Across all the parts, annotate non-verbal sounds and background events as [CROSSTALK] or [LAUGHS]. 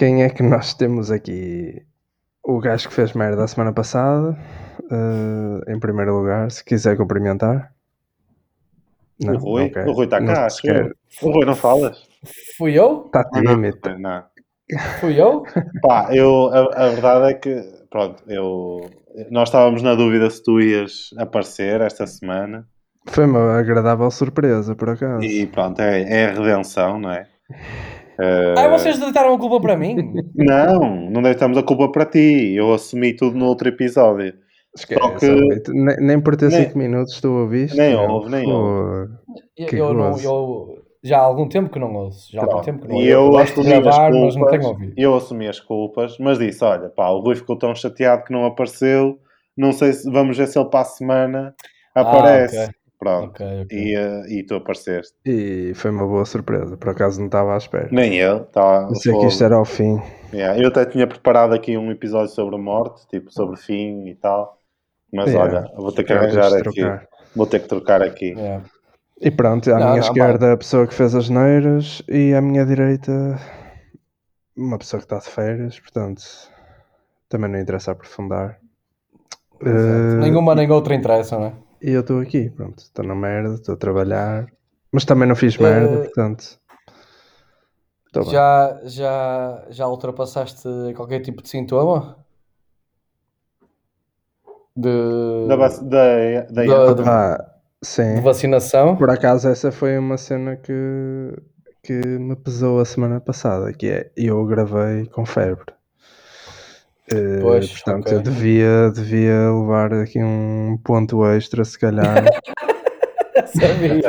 quem é que nós temos aqui? O gajo que fez merda a semana passada, eh, em primeiro lugar, se quiser cumprimentar. o Rui, não o Rui está Não cá, acho eu. quer. O Rui não falas? Fui eu? Está tímido. Não, não. Fui eu? [LAUGHS] Pá, eu, a, a verdade é que, pronto, eu, nós estávamos na dúvida se tu ias aparecer esta semana Foi uma agradável surpresa, por acaso. e pronto, é, é a redenção, não é? Eh, Ai, vocês deitaram a culpa para mim? [LAUGHS] Não, não deitamos a culpa para ti, eu assumi tudo no outro episódio. Esquece, Só que- nem, nem por ter Nem- 5 minutos tu ouviste. Nem meu. houve, nem Pô, Eu, eu não, eu já há algum tempo que não ouço. Já há algum Pronto, tempo que não E eu gosto de assumi as gravar, mas não tenho culpas, ouvido. eu assumi as culpas, mas disse, olha, pá, o Rui ficou tão chateado que não apareceu, não sei se, vamos ver se ele para a semana aparece. Ah, ok. Pronto, Ok, ok. e, eh, e tu apareceste. E foi uma boa surpresa, por acaso não estava à espera. Nem ele, tá, Pensei que isto era ao fim. Yeah, Eu até tinha preparado aqui um episódio sobre a morte, tipo sobre fim e tal, mas Yeah. olha, vou ter que arranjar aqui, trocar. vou ter que trocar aqui. Yeah. E pronto, à Não, minha não, esquerda a pessoa que fez as neiras e à minha direita uma pessoa que está de férias, portanto também não interessa aprofundar. Eh, Nenhuma nem outra interessa, não é? E eu estou aqui, pronto, estou na merda, estou a trabalhar, mas também não fiz merda, Eh, portanto. estou bem. Já, já, já ultrapassaste qualquer tipo de sintoma? De, Da, da, da, Da- da- Ah, sim. de vacinação? Por acaso essa foi uma cena que, que me pesou a semana passada, que é eu gravei com febre. Eh, Pois, portanto, ok. eu devia, devia levar aqui um ponto extra, se calhar, [LAUGHS] Já sabia,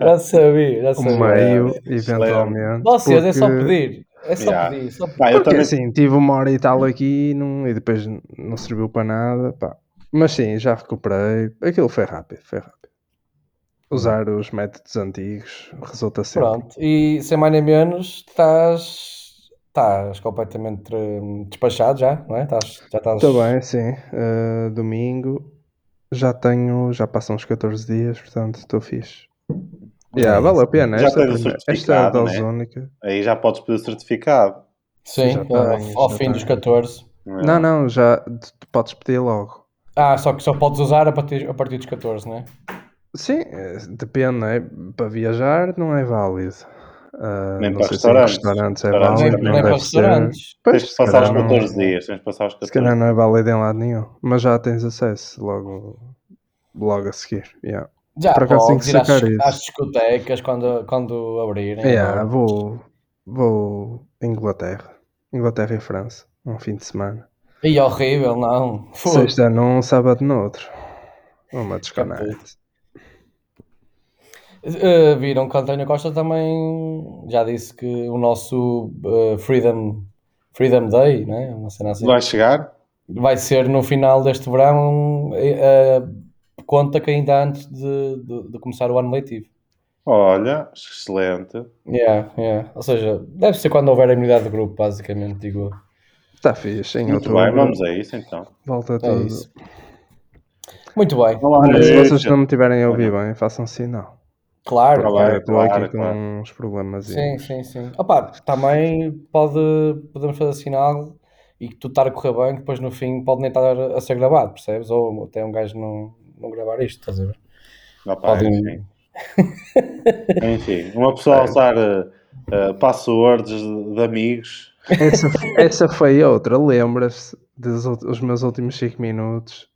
já sabia, já um sabia. meio, eventualmente. Vocês, é só porque- pedir. É só Yeah. pedir. Só pedir. Pá, eu Porque também, assim, tive uma hora e tal aqui e, não, e depois não serviu para nada. Pá. Mas sim, já recuperei. Aquilo foi rápido, foi rápido. Usar os métodos antigos resulta sempre. Pronto, e sem mais nem menos, estás, estás completamente hum, despachado já, não é? Estás, já estás. Estou bem, sim. Uh, domingo já tenho, já passam uns 14 dias, portanto estou fixe. Yeah, É vale a pena. Já Esta, é tens o esta é a dose né? única. aí já podes pedir o certificado. Sim, Já ao- tenho, ao já fim dos tenho. 14. é? Não, não, já podes pedir logo. Ah, só que só podes usar a partir, a partir dos 14, não é? Sim, eh, depende, não é? Para viajar não é válido. Ah, Nem para sei se restaurantes. restaurantes é Restaurantes Nem, válido, não nem para restaurantes. Pois, Tens de se passar os calhar não- 14 dias, tens de passar os Se 14 calhar não é válido em lado nenhum, mas já tens acesso logo, logo a seguir. Yeah. Já Por acaso podes que ir às, sacar isso. às discotecas quando, quando abrirem. Yeah, agora. vou, vou a Inglaterra, Inglaterra e França, um fim de semana. E horrível, não. Sexta num, sábado no outro. Uma desconecte. Uh, viram que o António Costa também já disse que o nosso uh, Freedom, Freedom Day, né? Uma cena assim, Vai chegar? vai ser no final deste verão, uh, conta que ainda antes de, de, de começar o ano letivo. Olha, excelente. Yeah, yeah. Ou seja, deve ser quando houver a imunidade de grupo, basicamente, digo. Está fixe, em Muito outubro bem, vamos a isso então. volta É tudo. isso. Muito bem. Olá, Olha, se vocês não me tiverem a ouvir bem, façam sinal. Claro, claro. Eu estou claro, aqui com claro. uns problemas. Sim, sim, sim. Opa, também pode, podemos fazer sinal e que tudo estar a correr bem, depois no fim pode nem estar a ser gravado, percebes? Ou até um gajo não, não gravar isto, estás a ver? Opa, Podem- enfim. [LAUGHS] Enfim, uma pessoa a usar uh, passwords de, de amigos. Essa, essa foi outra, lembras-se dos meus últimos 5 minutos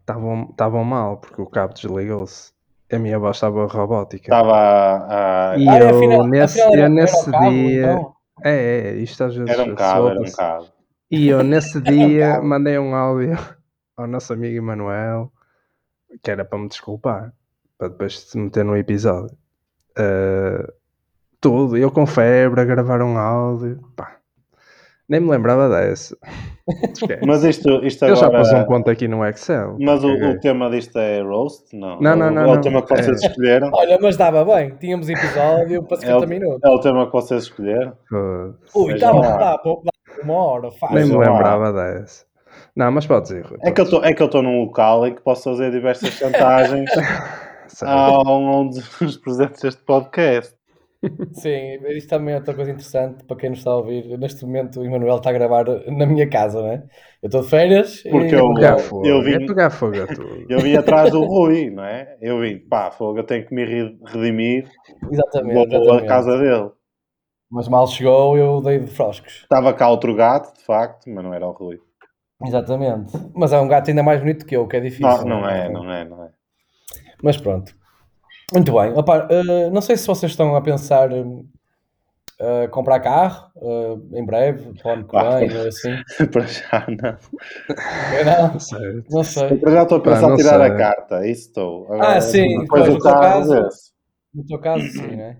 estavam estavam mal porque o cabo desligou-se. A minha voz estava robótica. Estava a, a- E Ah, eu, afinal- nesse, afinal eu nesse cabo, dia. então? É, é, isto às vezes. Era um cabo, era um cabo. E eu nesse [LAUGHS] dia cabo. mandei um áudio [LAUGHS] ao nosso amigo Emanuel que era para me desculpar, para depois se meter no episódio. Uh, tudo, eu com febre a gravar um áudio, pá, nem me lembrava dessa. Mas isto, isto Eu já agora. pus um ponto aqui no Excel. Mas o, o tema disto é roast? Não. Não, não, É o- não, É o não. tema que vocês É. escolheram? Olha, mas dava bem, tínhamos episódio para 50 É o- minutos. É o tema que vocês escolheram? Ui, dá, pô, dá uma hora, faz. Nem me lembrava dessa. Não, mas pode dizer, Rui. É que eu estou é que eu estou num local em que posso fazer diversas chantagens [LAUGHS] a um dos [LAUGHS] presentes deste podcast. Sim, isto também é outra coisa interessante para quem nos está a ouvir. Neste momento, o Emanuel está a gravar na minha casa, não é? Eu estou de férias Porque e... eu- Pegar fogo. eu vim- É pegar fogo a tudo. Eu vim atrás do Rui, não é? Eu vim, pá, fogo, eu tenho que me re- redimir. Exatamente, Vou à exatamente. casa dele. Mas mal chegou, eu dei de froscos. Estava cá outro gato, de facto, mas não era o Rui. Exatamente. Mas é um gato ainda mais bonito que eu, que é difícil. Não, não é, não é, não é. Mas pronto. Muito bem. Opa, eh, não sei se vocês estão a pensar eh, comprar carro eh, em breve, para o ano que Ah. vem, ou assim. [LAUGHS] Para já, não. Eu Não, não sei. Para já estou a pensar não em tirar sei. a carta, isso estou. Ah, sim, Depois pois, do no teu caso-. No teu caso, sim, né?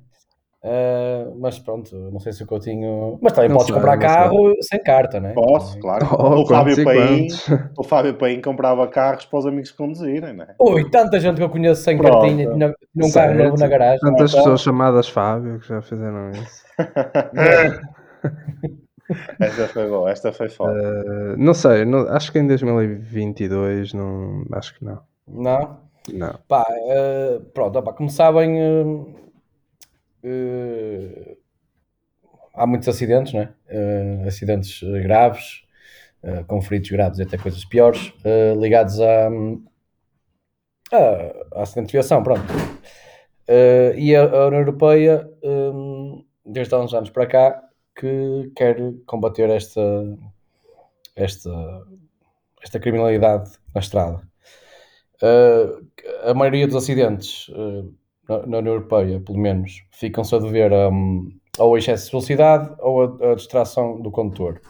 Eh, mas pronto, não sei se o Coutinho. Mas também Não podes sei, comprar não sei. carro sem carta, né? Posso, claro. Oh, o, Fábio Paim, o Fábio Paim comprava carros para os amigos conduzirem, não é? Ui, tanta gente que eu conheço sem Pronto. cartinha, tinha, tinha um carro novo na garagem. Tantas Então- pessoas chamadas Fábio que já fizeram isso. [LAUGHS] esta foi boa, esta foi foda. Eh, não sei, não- acho que em 2022 não. Acho que não. Não? Não. Pá, eh, pronto, opá, como sabem, eh, há muitos acidentes, né? Eh, acidentes eh, graves, eh, com feridos graves e até coisas piores, ligados a, a, a acidente de viação, pronto. E a, a União Europeia, eh, desde há uns anos para cá, que quer combater esta, esta, esta criminalidade na estrada. Uh, a maioria dos acidentes uh, na, União Europeia, pelo menos, ficam-se a dever um, ao excesso de velocidade ou a distração do condutor.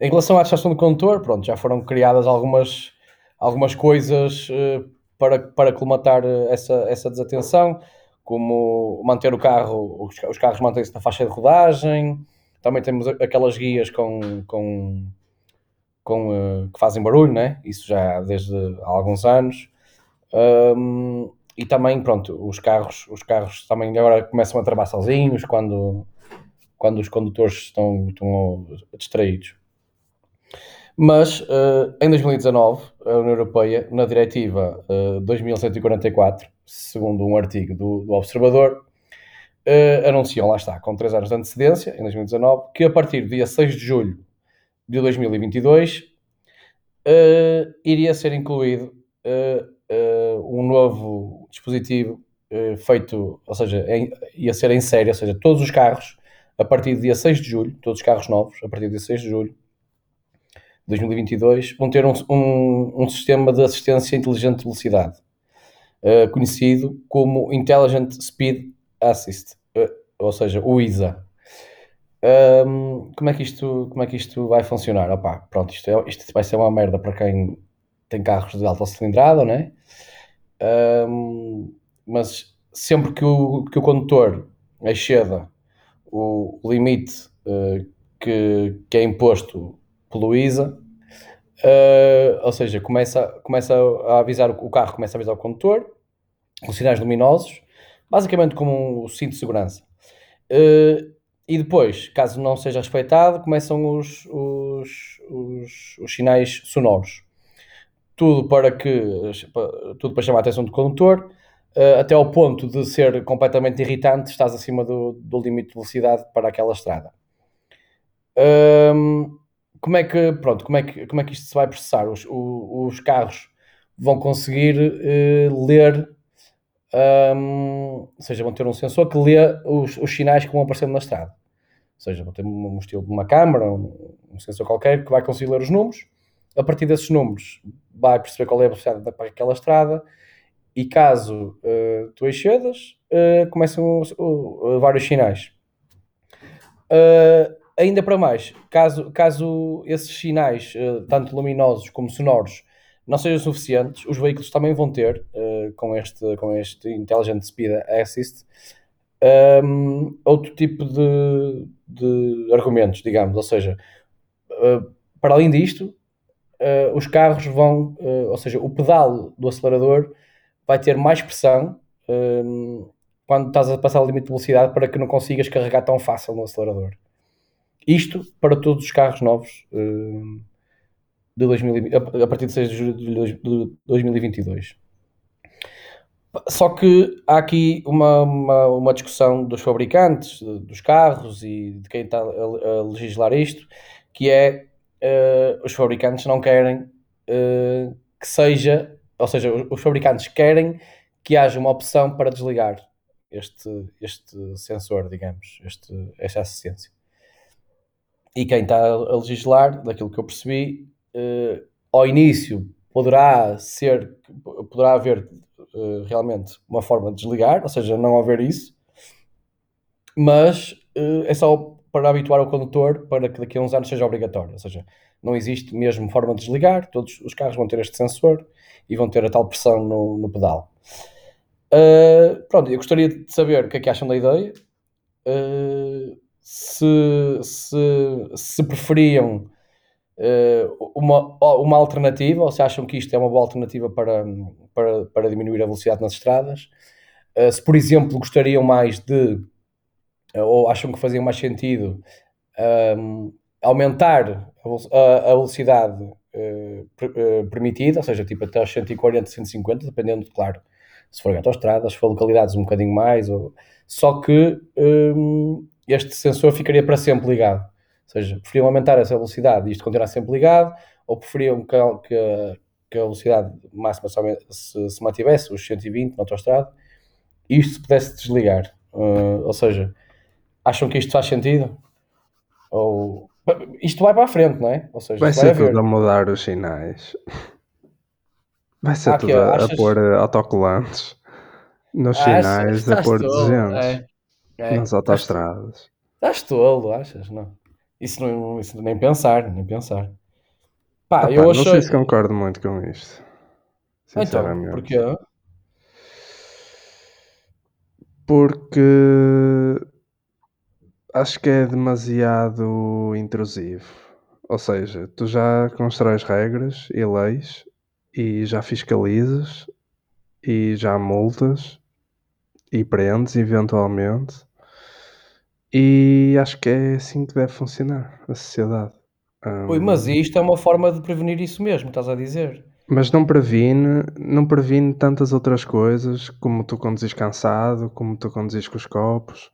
Em relação à distração do condutor, pronto, já foram criadas algumas, algumas coisas uh, para, para colmatar essa, essa desatenção, como manter o carro, os, os carros mantêm-se na faixa de rodagem, também temos aquelas guias com, com com, uh, que fazem barulho, né? Isso já desde há alguns anos. Um, e também, pronto, os carros, os carros também agora começam a travar sozinhos quando, quando os condutores estão, estão distraídos. Mas uh, em 2019, a União Europeia, na Diretiva uh, 2144, segundo um artigo do, do Observador, uh, anunciam, lá está, com 3 anos de antecedência, em 2019, que a partir do dia 6 de julho de 2022 uh, iria ser incluído uh, uh, um novo dispositivo feito, ou seja, em, ia ser em série, ou seja, todos os carros a partir do dia 6 de julho, todos os carros novos a partir do dia 6 de julho de 2022 vão ter um, um, um sistema de assistência inteligente de velocidade conhecido como Intelligent Speed Assist, ou seja, o ISA. Um, como, é que isto, como é que isto vai funcionar? Opa, pronto, isto, é, isto vai ser uma merda para quem tem carros de alta cilindrada, né? Um, mas sempre que o, que o condutor exceda o limite uh, que, que é imposto pelo ISA, uh, ou seja, começa, começa a avisar, o carro começa a avisar o condutor com sinais luminosos, basicamente como um cinto de segurança. Uh, e depois, caso não seja respeitado, começam os, os, os, os sinais sonoros. Tudo para que tudo para chamar a atenção do condutor, uh, até ao ponto de ser completamente irritante, estás acima do, do limite de velocidade para aquela estrada. Como é que pronto, como é que, como é que isto se vai processar? Os, os, os carros vão conseguir uh, ler um, ou seja, vão ter um sensor que lê os, os sinais que vão aparecendo na estrada. Ou seja, vão ter um, um estilo de uma câmara, um, um, sensor qualquer que vai conseguir ler os números. A partir desses números, vai perceber qual é a velocidade para aquela estrada. E caso uh, tu excedas, uh, começam vários sinais. ainda para mais, caso, caso esses sinais, tanto luminosos como sonoros, não sejam suficientes, os veículos também vão ter, com, este, com este Intelligent Speed Assist, um, outro tipo de, de, argumentos, digamos. Ou seja, para além disto, uh, os carros vão, ou seja, o pedal do acelerador vai ter mais pressão um, quando estás a passar o limite de velocidade para que não consigas carregar tão fácil no acelerador. Isto para todos os carros novos de 2020, a partir de 6 de julho de 2022. Só que há aqui uma, uma, uma discussão dos fabricantes dos carros e de quem está a, a legislar isto, que é uh, os fabricantes não querem uh, que seja, ou seja, os fabricantes querem que haja uma opção para desligar este, este sensor, digamos, este, esta assistência. E quem está a legislar, daquilo que eu percebi, uh, ao início poderá ser, poderá haver uh, realmente uma forma de desligar, ou seja, não haver isso, mas uh, é só para habituar o condutor para que daqui a uns anos seja obrigatório, ou seja, não existe mesmo forma de desligar, todos os carros vão ter este sensor e vão ter a tal pressão no, no pedal. Uh, pronto, eu gostaria de saber o que é que acham da ideia, se, se, se preferiam uh, uma, uma alternativa, ou se acham que isto é uma boa alternativa para, para, para diminuir a velocidade nas estradas, uh, se por exemplo gostariam mais de, uh, ou acham que fazia mais sentido um, aumentar a, a velocidade permitida, ou seja, tipo até aos 140, 150, dependendo, claro, se for autoestradas, se for localidades um bocadinho mais, ou... só que um, este sensor ficaria para sempre ligado. Ou seja, preferiam aumentar essa velocidade e isto continuar sempre ligado, ou preferiam que, que, que a velocidade máxima se, se mantivesse, os 120 na autostrada, e isto se pudesse desligar. Uh, ou seja, acham que isto faz sentido? Ou isto vai para a frente, não é? Ou seja, vai ser tudo a mudar os sinais. Vai ser ah, tudo a, achas... a pôr autocolantes nos sinais, a pôr 200 é, é, nas autostradas. Estás tolo, achas? Não. Isso, não, isso nem pensar, nem pensar. Pá, eu não sei se concordo muito com isto. Então, sinceramente. Então, porquê? Porque acho que é demasiado intrusivo. Ou seja, tu já constróis regras e leis e já fiscalizas e já multas e prendes eventualmente e acho que é assim que deve funcionar a sociedade. Ui, mas isto é uma forma de prevenir isso mesmo, estás a dizer? Mas não previne, não previne tantas outras coisas, como tu conduzis cansado, como tu conduzis com os copos.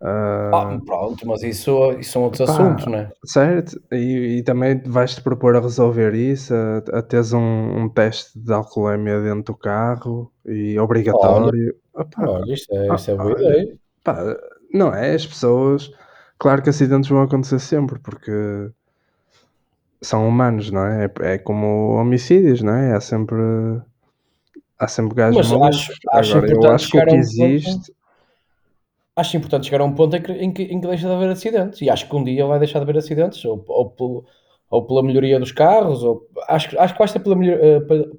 Uh, ah, pronto, mas isso, isso são outros pá, assuntos, não é? Certo, e, e também vais-te propor a resolver isso, a, a teres um, um, teste de alcoolemia dentro do carro e obrigatório. Olha, olha isto é, isto é boa ideia. Pá, não é? As pessoas, claro que acidentes vão acontecer sempre, porque são humanos, não é? É, é como homicídios, não é? Há sempre. Há sempre gajos Mas acho, acho Agora, eu acho que o que existe. Acho importante chegar a um ponto em que, em que, em que deixa de haver acidentes. E acho que um dia vai deixar de haver acidentes, ou, ou, ou pela melhoria dos carros, ou acho, acho que vai ser pela, melhor,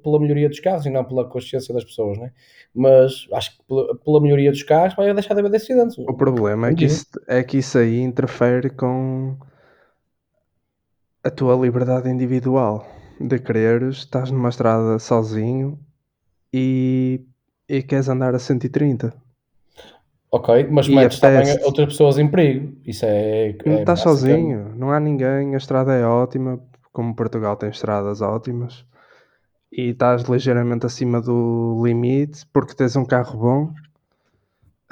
pela melhoria dos carros e não pela consciência das pessoas, né? mas acho que pela, pela melhoria dos carros vai deixar de haver acidentes. O problema é que, isso, é que isso aí interfere com a tua liberdade individual de quereres, estás numa estrada sozinho e, e queres andar a 130. Ok, mas e metes também outras pessoas em perigo. Isso é. Não é estás sozinho, não há ninguém, a estrada é ótima, como Portugal tem estradas ótimas, e estás ligeiramente acima do limite porque tens um carro bom.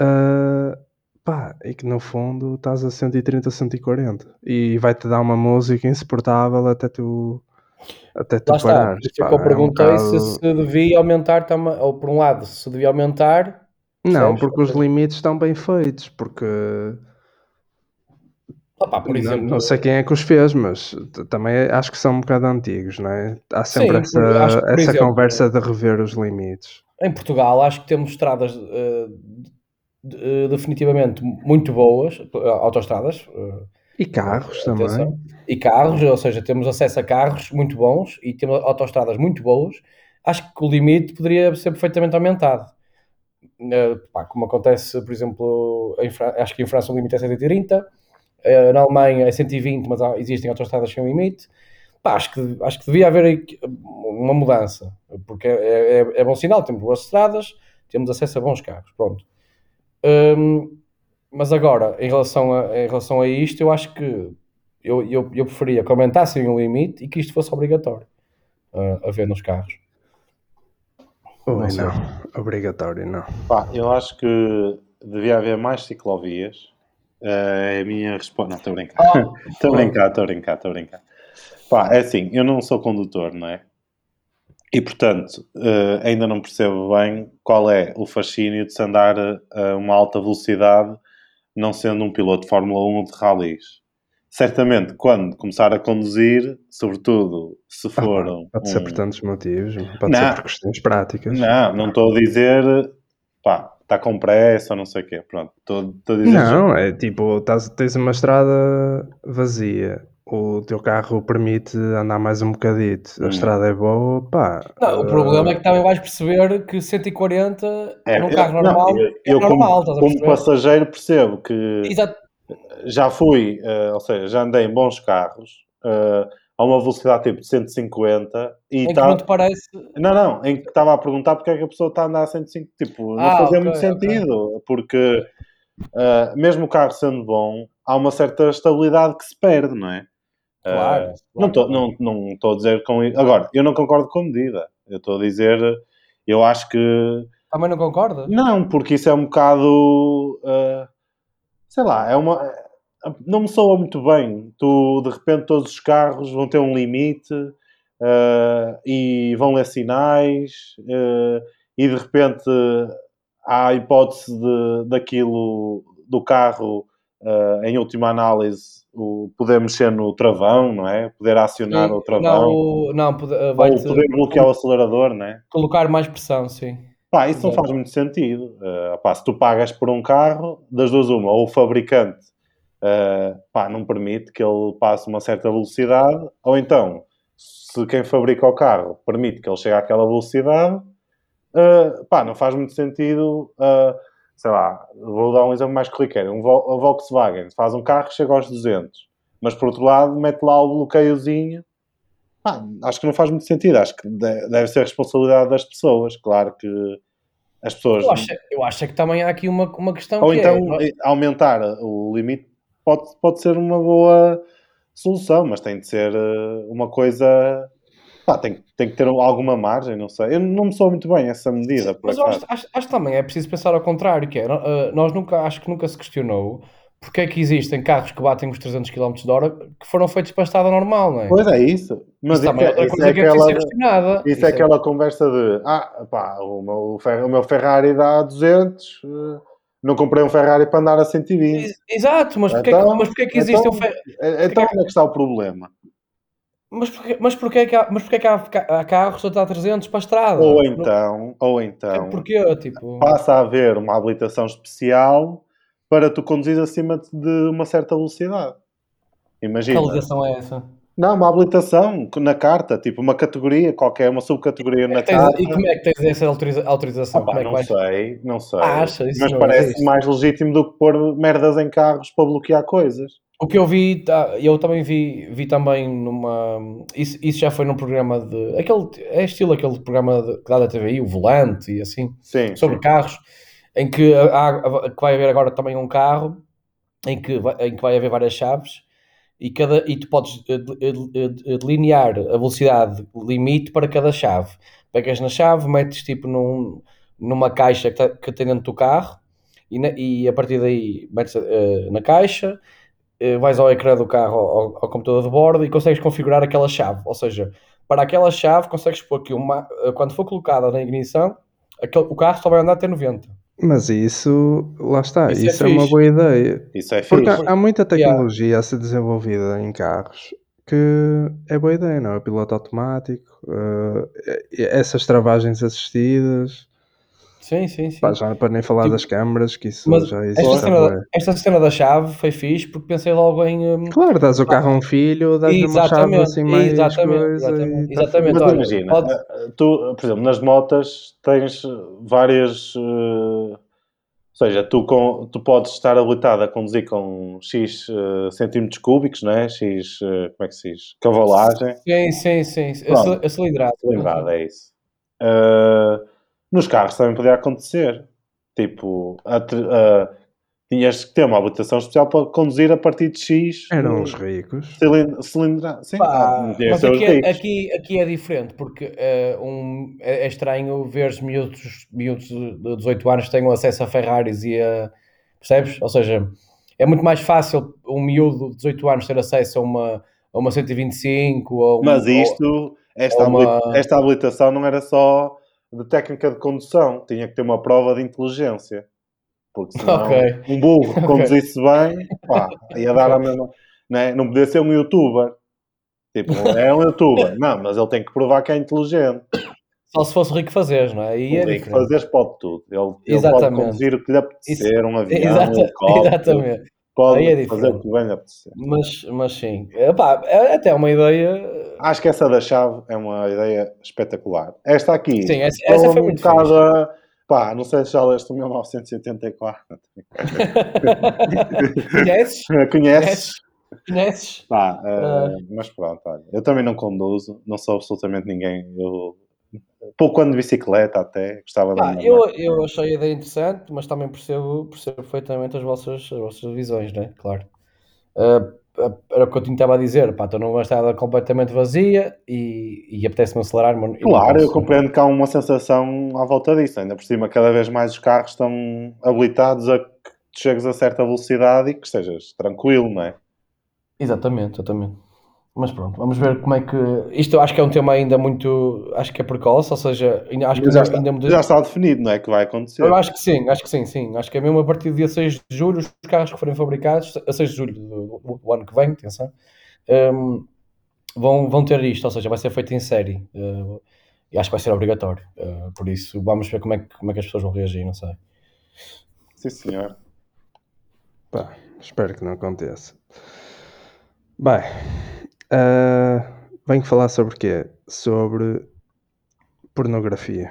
Uh, pá, e que no fundo estás a 130, 140 e vai-te dar uma música insuportável até tu até tu Lá parares. Está. Pá, eu perguntei é um bocado... se, se devia aumentar, ou por um lado, se devia aumentar não, porque os limites estão bem feitos, porque Opa, por exemplo, não, não, sei quem é que os fez, mas também acho que são um bocado antigos, não é? Há sempre sim, essa, essa exemplo, conversa de rever os limites. Em Portugal, acho que temos estradas uh, uh, definitivamente muito boas, autoestradas. Uh, e carros também. E carros, ou seja, temos acesso a carros muito bons e temos autoestradas muito boas. Acho que o limite poderia ser perfeitamente aumentado pá, como acontece, por exemplo, em, acho que em França o limite é 130, uh, na Alemanha é 120, mas há, existem autostradas sem limite. Pá, acho, que, acho que devia haver uma mudança, porque é, é, é, bom sinal, temos boas estradas, temos acesso a bons carros, pronto. Um, mas agora, em relação, a, em relação a isto, eu acho que eu, eu, eu preferia que aumentassem o limite e que isto fosse obrigatório uh, a ver nos carros. Ui, Não não. Obrigatório, não. Pá, eu acho que devia haver mais ciclovias. Eh, é a minha resposta. Não, estou a brincar. Ah, [LAUGHS] Estou a brincar, estou a brincar, estou a brincar. Pá, é assim, eu não sou condutor, não é? E, portanto, eh, ainda não percebo bem qual é o fascínio de se andar a uma alta velocidade não sendo um piloto de Fórmula 1 ou de rallies. Certamente, quando começar a conduzir, sobretudo se for um... Pode ser um- por tantos motivos, pode Não. ser por questões práticas. Não, não estou a dizer, pá, está com pressa ou não sei o quê. Pronto, estou estou a dizer... Não, é tipo, tás- tens uma estrada vazia, o teu carro permite andar mais um bocadito, a Hum. estrada é boa, pá. Não, o eh, problema é que também vais perceber que 140 É, num eu- carro não, normal eu, é eu normal, como, estás como passageiro percebo que Exato. Já fui, eh, ou seja, já andei em bons carros eh, a uma velocidade tipo de 150 e Em que tá- não parece. não, não, em que estava a perguntar porque é que a pessoa está a andar a 105, tipo, não Ah, fazia ok, muito sentido, porque eh, mesmo o carro sendo bom, há uma certa estabilidade que se perde, não é? Claro. não estou não, não estou a dizer com isso. Agora, eu não concordo com a medida. Eu estou a dizer, eu acho que Também não concordas? não, porque isso é um bocado. ah, sei lá, é uma. Não me soa muito bem. Tu, de repente, todos os carros vão ter um limite ah, e vão ler sinais ah, e de repente há a hipótese de, daquilo do carro, ah, em última análise, o poder mexer no travão, não é? Poder acionar Sim, o travão. Não, não pode- Ou vai-te poder bloquear o acelerador, não é? colocar mais pressão, sim. Pá, isso não faz muito sentido. Uh, pá, se tu pagas por um carro, das duas uma, ou o fabricante uh, pá, não permite que ele passe uma certa velocidade, ou então, se quem fabrica o carro permite que ele chegue àquela velocidade, uh, pá, não faz muito sentido, uh, sei lá, vou dar um exemplo mais corriqueiro, um Vol- a Volkswagen faz um carro que chega aos 200, mas por outro lado mete lá o bloqueiozinho Acho que não faz muito sentido. Acho que de- deve ser responsabilidade das pessoas. Claro que as pessoas. Eu acho, eu acho é que também há aqui uma, uma questão Ou que então é, eh, aumentar o limite pode, pode ser uma boa solução, mas tem de ser eh, uma coisa. Pá, tem, tem que ter alguma margem, não sei. Eu não me sou muito bem essa medida, Mas acho, acho, acho também é preciso pensar ao contrário, que é, uh, nós nunca, acho que nunca se questionou porque é que existem carros que batem os 300 km de hora que foram feitos para a estrada normal, não é? Pois é isso. Mas isso é é, isso é é aquela, questionada. isso é aquela conversa de ah, pá, o meu, o meu Ferrari dá 200, eh, não comprei um Ferrari para andar a 120. Ex- Exato, mas porque, é Então- que, mas porque é que existe então- um fe- Eh, Então onde é que está o problema? mas, porque, mas, porque é que há, mas porque é que há, há carros a dar 300 para a estrada? Ou Não- então, ou então Porquê? Tipo, passa a haver uma habilitação especial para tu conduzir acima de uma certa velocidade. que Imagina. alegação é essa? Não, uma habilitação na carta, tipo uma categoria qualquer, uma subcategoria na Tens- carta. e como é que tens essa autoriza- autorização? Ah, pá, é que não vais- sei, não sei. Ah, acha? Isso Mas parece existe. mais legítimo do que pôr merdas em carros para bloquear coisas. O que eu vi, tá, eu também vi, vi também numa. Isso, isso já foi num programa de. Aquele, é estilo aquele programa de, que dá da TVI, o Volante e assim, Sim. sobre sim. carros, em que, há, que vai haver agora também um carro em que vai, em que vai haver várias chaves e, cada, e tu podes eh, eh, eh, delinear a velocidade limite para cada chave. Pegas na chave, metes tipo num, numa caixa que, tá- tem dentro do carro e, na- e a partir daí metes eh, na caixa, eh, vais ao ecrã do carro, ao, ao computador de bordo e consegues configurar aquela chave. Ou seja, para aquela chave consegues pôr que uma, quando for colocada na ignição, aquele, o carro só vai andar até 90. Mas isso, lá está, Isso isso, é é, uma boa ideia. Isso é Porque fixe. há, há muita Yeah. tecnologia a ser desenvolvida em carros que é boa ideia, não é? Piloto automático, eh, essas travagens assistidas, Sim, sim, sim. pá, já para nem falar Tipo, das câmaras, que isso Mas já esta existe. cena, bué. da, esta cena da chave foi fixe porque pensei logo em. hum, Claro, dás o carro a um filho, dás-lhe uma chave Exatamente, assim mais exatamente, coisa exatamente, e tá exatamente. Mas olha, imagina, pode- eh, tu, por exemplo, nas motas tens várias. eh, ou seja, tu, com, tu podes estar habilitado a conduzir com X eh, centímetros cúbicos, não é? X. eh, como é que se diz? Cavalagem. Sim, sim, sim. A, Pronto. cil- a cilindrada. Lembrado, é isso. Eh, nos carros também podia acontecer. Tipo, a, a- tinhas que ter uma habilitação especial para conduzir a partir de X. Eram os ricos. cilindra. Sim, Pá, ah, mas aqui é, ricos. aqui, aqui é diferente, porque eh, um, é, é estranho ver os miúdos, miúdos de 18 anos que tenham acesso a Ferraris e a. Percebes? Ou seja, é muito mais fácil um miúdo de 18 anos ter acesso a uma, a uma 125 ou Mas isto, esta, uma- esta habilitação não era só de técnica de condução, tinha que ter uma prova de inteligência. Porque senão Ok. um burro que conduzisse bem, pá, ia dar a mesma. Não, é? não podia ser um youtuber. Tipo, é um youtuber. Não, mas ele tem que provar que é inteligente. Só se fosse rico fazeres, não é? E é rico fazeres pode tudo. Ele, ele pode conduzir o que lhe apetecer, um avião, Exata- um [LAUGHS] helicóptero. exatamente. Pode é fazer o que bem lhe apetecer. Mas, mas sim. Epá, é até uma ideia. Acho que essa da chave é uma ideia espetacular. Esta aqui, Sim, essa- essa foi um muito bocado Pá, não sei se já leste o 1984. [LAUGHS] [LAUGHS] Conheces? Conheces? Conheces? Pá, eh, Ah. mas pronto, olha. Eu também não conduzo, não sou absolutamente ninguém. Eu pouco ando de bicicleta até, gostava de andar eu, eu achei a ideia interessante, mas também percebo, percebo perfeitamente as vossas, as vossas visões, né? Claro. Ah, ah, era o que eu estava a dizer, pá, estou numa estrada completamente vazia e, e apetece-me acelerar, mas Claro, eu compreendo que há uma sensação à volta disso. Ainda por cima, cada vez mais os carros estão habilitados a que chegues a certa velocidade e que estejas tranquilo, não é? Exatamente, exatamente. Mas pronto, vamos ver como é que. Isto eu acho que é um tema ainda muito. Acho que é precoce, ou seja, ainda- acho que já, ainda, está, ainda já está definido, não é? Que vai acontecer. Eu acho que sim, acho que sim, sim. Acho que é mesmo a partir do dia 6 de julho, os carros que forem fabricados, a 6 de julho do, do- do ano que vem, atenção, hum, vão, vão ter isto, ou seja, vai ser feito em série. Uh, e acho que vai ser obrigatório. Uh, por isso, vamos ver como é, que, como é que as pessoas vão reagir, não sei. Sim, senhor. Pá, espero que não aconteça. Bem, ah, venho falar sobre o quê? Sobre pornografia.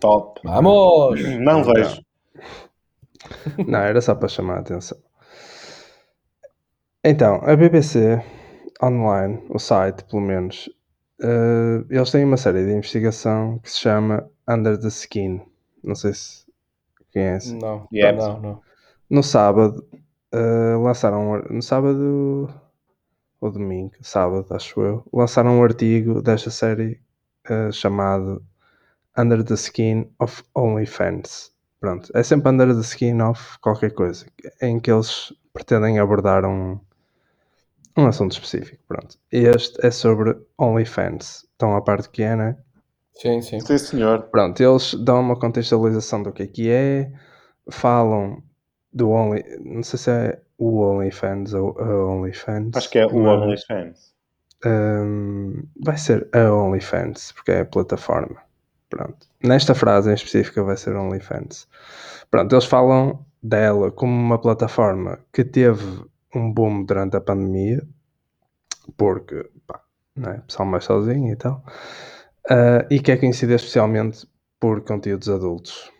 Top. Vamos! Não Então. vejo. Não, era só para chamar a atenção. Então, a BBC Online, o site, pelo menos, eh, eles têm uma série de investigação que se chama Under the Skin. Não sei se conhece. Não, Yep. não, não. No sábado, eh, lançaram. ar- No sábado ou domingo, sábado, acho eu, lançaram um artigo desta série eh, chamado Under the Skin of OnlyFans. Pronto, é sempre Under the Skin of qualquer coisa, em que eles pretendem abordar um, um assunto específico. Pronto, este é sobre OnlyFans. Estão à parte que é, né? Sim, sim. Sim, senhor. Pronto, eles dão uma contextualização do que é que é, falam do Only, não sei se é o OnlyFans ou a OnlyFans. Acho que é o OnlyFans. hum, vai ser a OnlyFans, porque é a plataforma. Pronto. Nesta frase em específica vai ser OnlyFans. Pronto, eles falam dela como uma plataforma que teve um boom durante a pandemia, porque pá, não é? pessoal mais sozinho e tal, Ah, e que é conhecida especialmente por conteúdos adultos.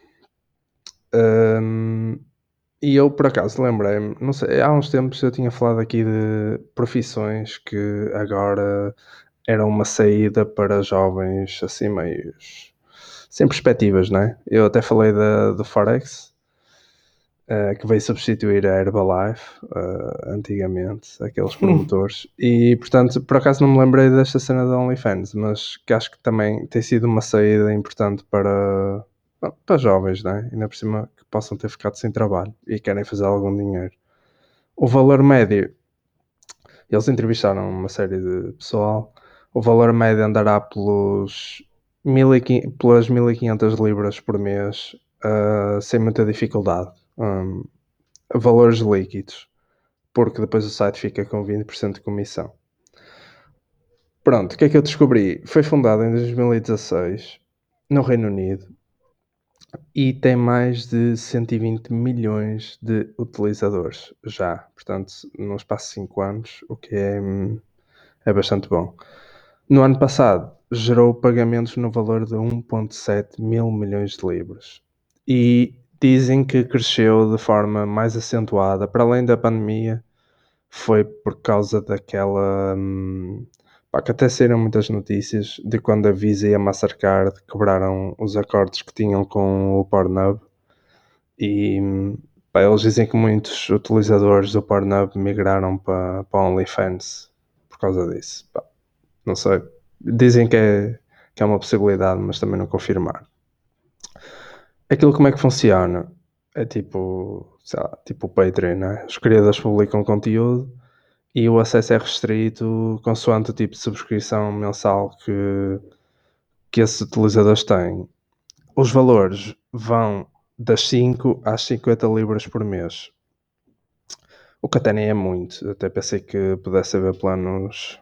Hum, e eu, por acaso, lembrei-me, não sei, há uns tempos eu tinha falado aqui de profissões que agora eram uma saída para jovens assim meios sem perspectivas, não é? Eu até falei da, do Forex, eh, que veio substituir a Herbalife eh, antigamente, aqueles [LAUGHS] promotores, e portanto, por acaso não me lembrei desta cena da OnlyFans, mas que acho que também tem sido uma saída importante para, para jovens, não é? Ainda por cima que possam ter ficado sem trabalho e querem fazer algum dinheiro. O valor médio, eles entrevistaram uma série de pessoal, o valor médio andará pelos 1500 pelas 1500 libras por mês, ah, sem muita dificuldade. Hum, valores líquidos, porque depois o site fica com 20% de comissão. Pronto, o que é que eu descobri? Foi fundado em 2016 no Reino Unido e tem mais de 120 milhões de utilizadores já. Portanto, no espaço de 5 anos, o que é, hum, é bastante bom. No ano passado, gerou pagamentos no valor de 1,7 mil milhões de libras. E dizem que cresceu de forma mais acentuada, para além da pandemia, foi por causa daquela. hum, pá, que até saíram muitas notícias de quando a Visa e a Mastercard quebraram os acordos que tinham com o Pornhub e pá, eles dizem que muitos utilizadores do Pornhub migraram para, para OnlyFans por causa disso. Pá, não sei. Dizem que é, que é uma possibilidade, mas também não confirmar. Aquilo como é que funciona? É tipo, sei lá, tipo o Patreon, né? Os criadores publicam conteúdo e o acesso é restrito consoante o tipo de subscrição mensal que, que esses utilizadores têm. Os valores vão das 5 às 50 libras por mês. O que até nem é muito. Até pensei que pudesse haver planos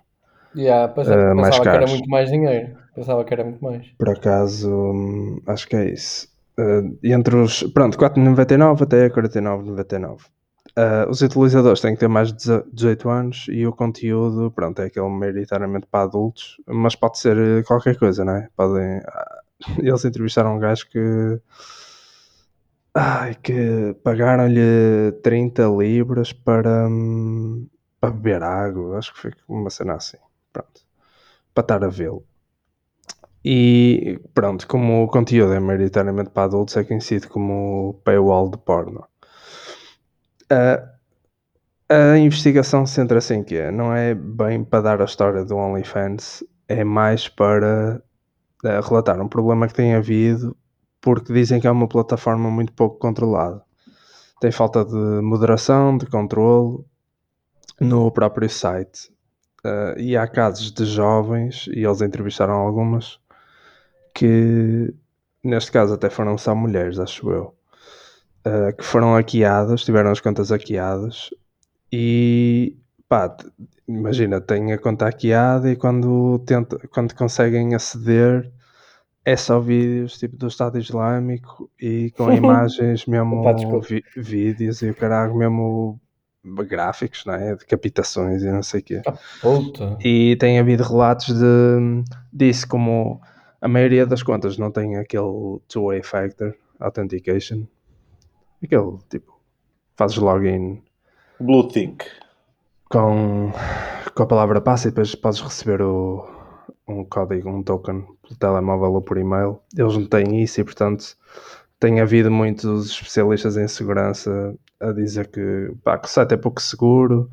Yeah, Eh, mais pensava que era caros. muito mais dinheiro. Pensava que era muito mais. Por acaso, acho que é isso. Uh, entre os. Pronto, 4,99 até 49,99. Uh, os utilizadores têm que ter mais de 18 anos e o conteúdo, pronto, é aquele maioritariamente para adultos, mas pode ser eh, qualquer coisa, não é? Podem. ah, [LAUGHS] Eles entrevistaram um gajo que. Ai, que pagaram-lhe 30 libras para, hum, para beber água. Acho que foi uma cena assim. Pronto. Para estar a vê-lo. E pronto, como o conteúdo é maioritariamente para adultos, é conhecido como paywall de porno. A, a investigação centra-se em quê? Não é bem para dar a história do OnlyFans, é mais para eh, relatar um problema que tem havido, porque dizem que é uma plataforma muito pouco controlada. Tem falta de moderação, de controle no próprio site. Eh, e há casos de jovens, e eles entrevistaram algumas, que neste caso até foram só mulheres, acho eu, uh, que foram hackeadas, tiveram as contas hackeadas e pá, imagina, têm a conta hackeada e quando, tenta, quando conseguem aceder é só vídeos tipo do Estado Islâmico e com [LAUGHS] imagens mesmo vi- vídeos e o caralho mesmo gráficos, não é? Decapitações e não sei o quê. Puta. E tem havido relatos de, disso, como a maioria das contas não tem aquele two-way factor authentication. Aquele tipo, fazes login Blue Tick. com, com a palavra passe e depois podes receber o, um código, um token pelo telemóvel ou por e-mail. Eles não têm isso e, portanto, tem havido muitos especialistas em segurança a dizer que, pá, que o site é pouco seguro.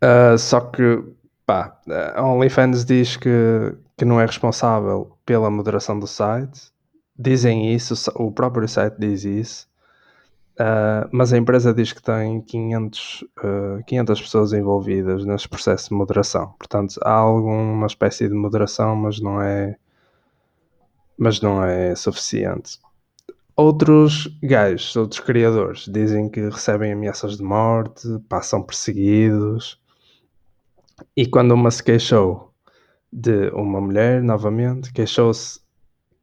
Ah, só que, pá, a OnlyFans diz que, que não é responsável pela moderação do site. Dizem isso, o próprio site diz isso. Uh, mas a empresa diz que tem 500, uh, 500 pessoas envolvidas nesse processo de moderação. Portanto, há alguma espécie de moderação, mas não é, mas não é suficiente. Outros gajos, outros criadores, dizem que recebem ameaças de morte, passam perseguidos. E quando uma se queixou de uma mulher, novamente, queixou-se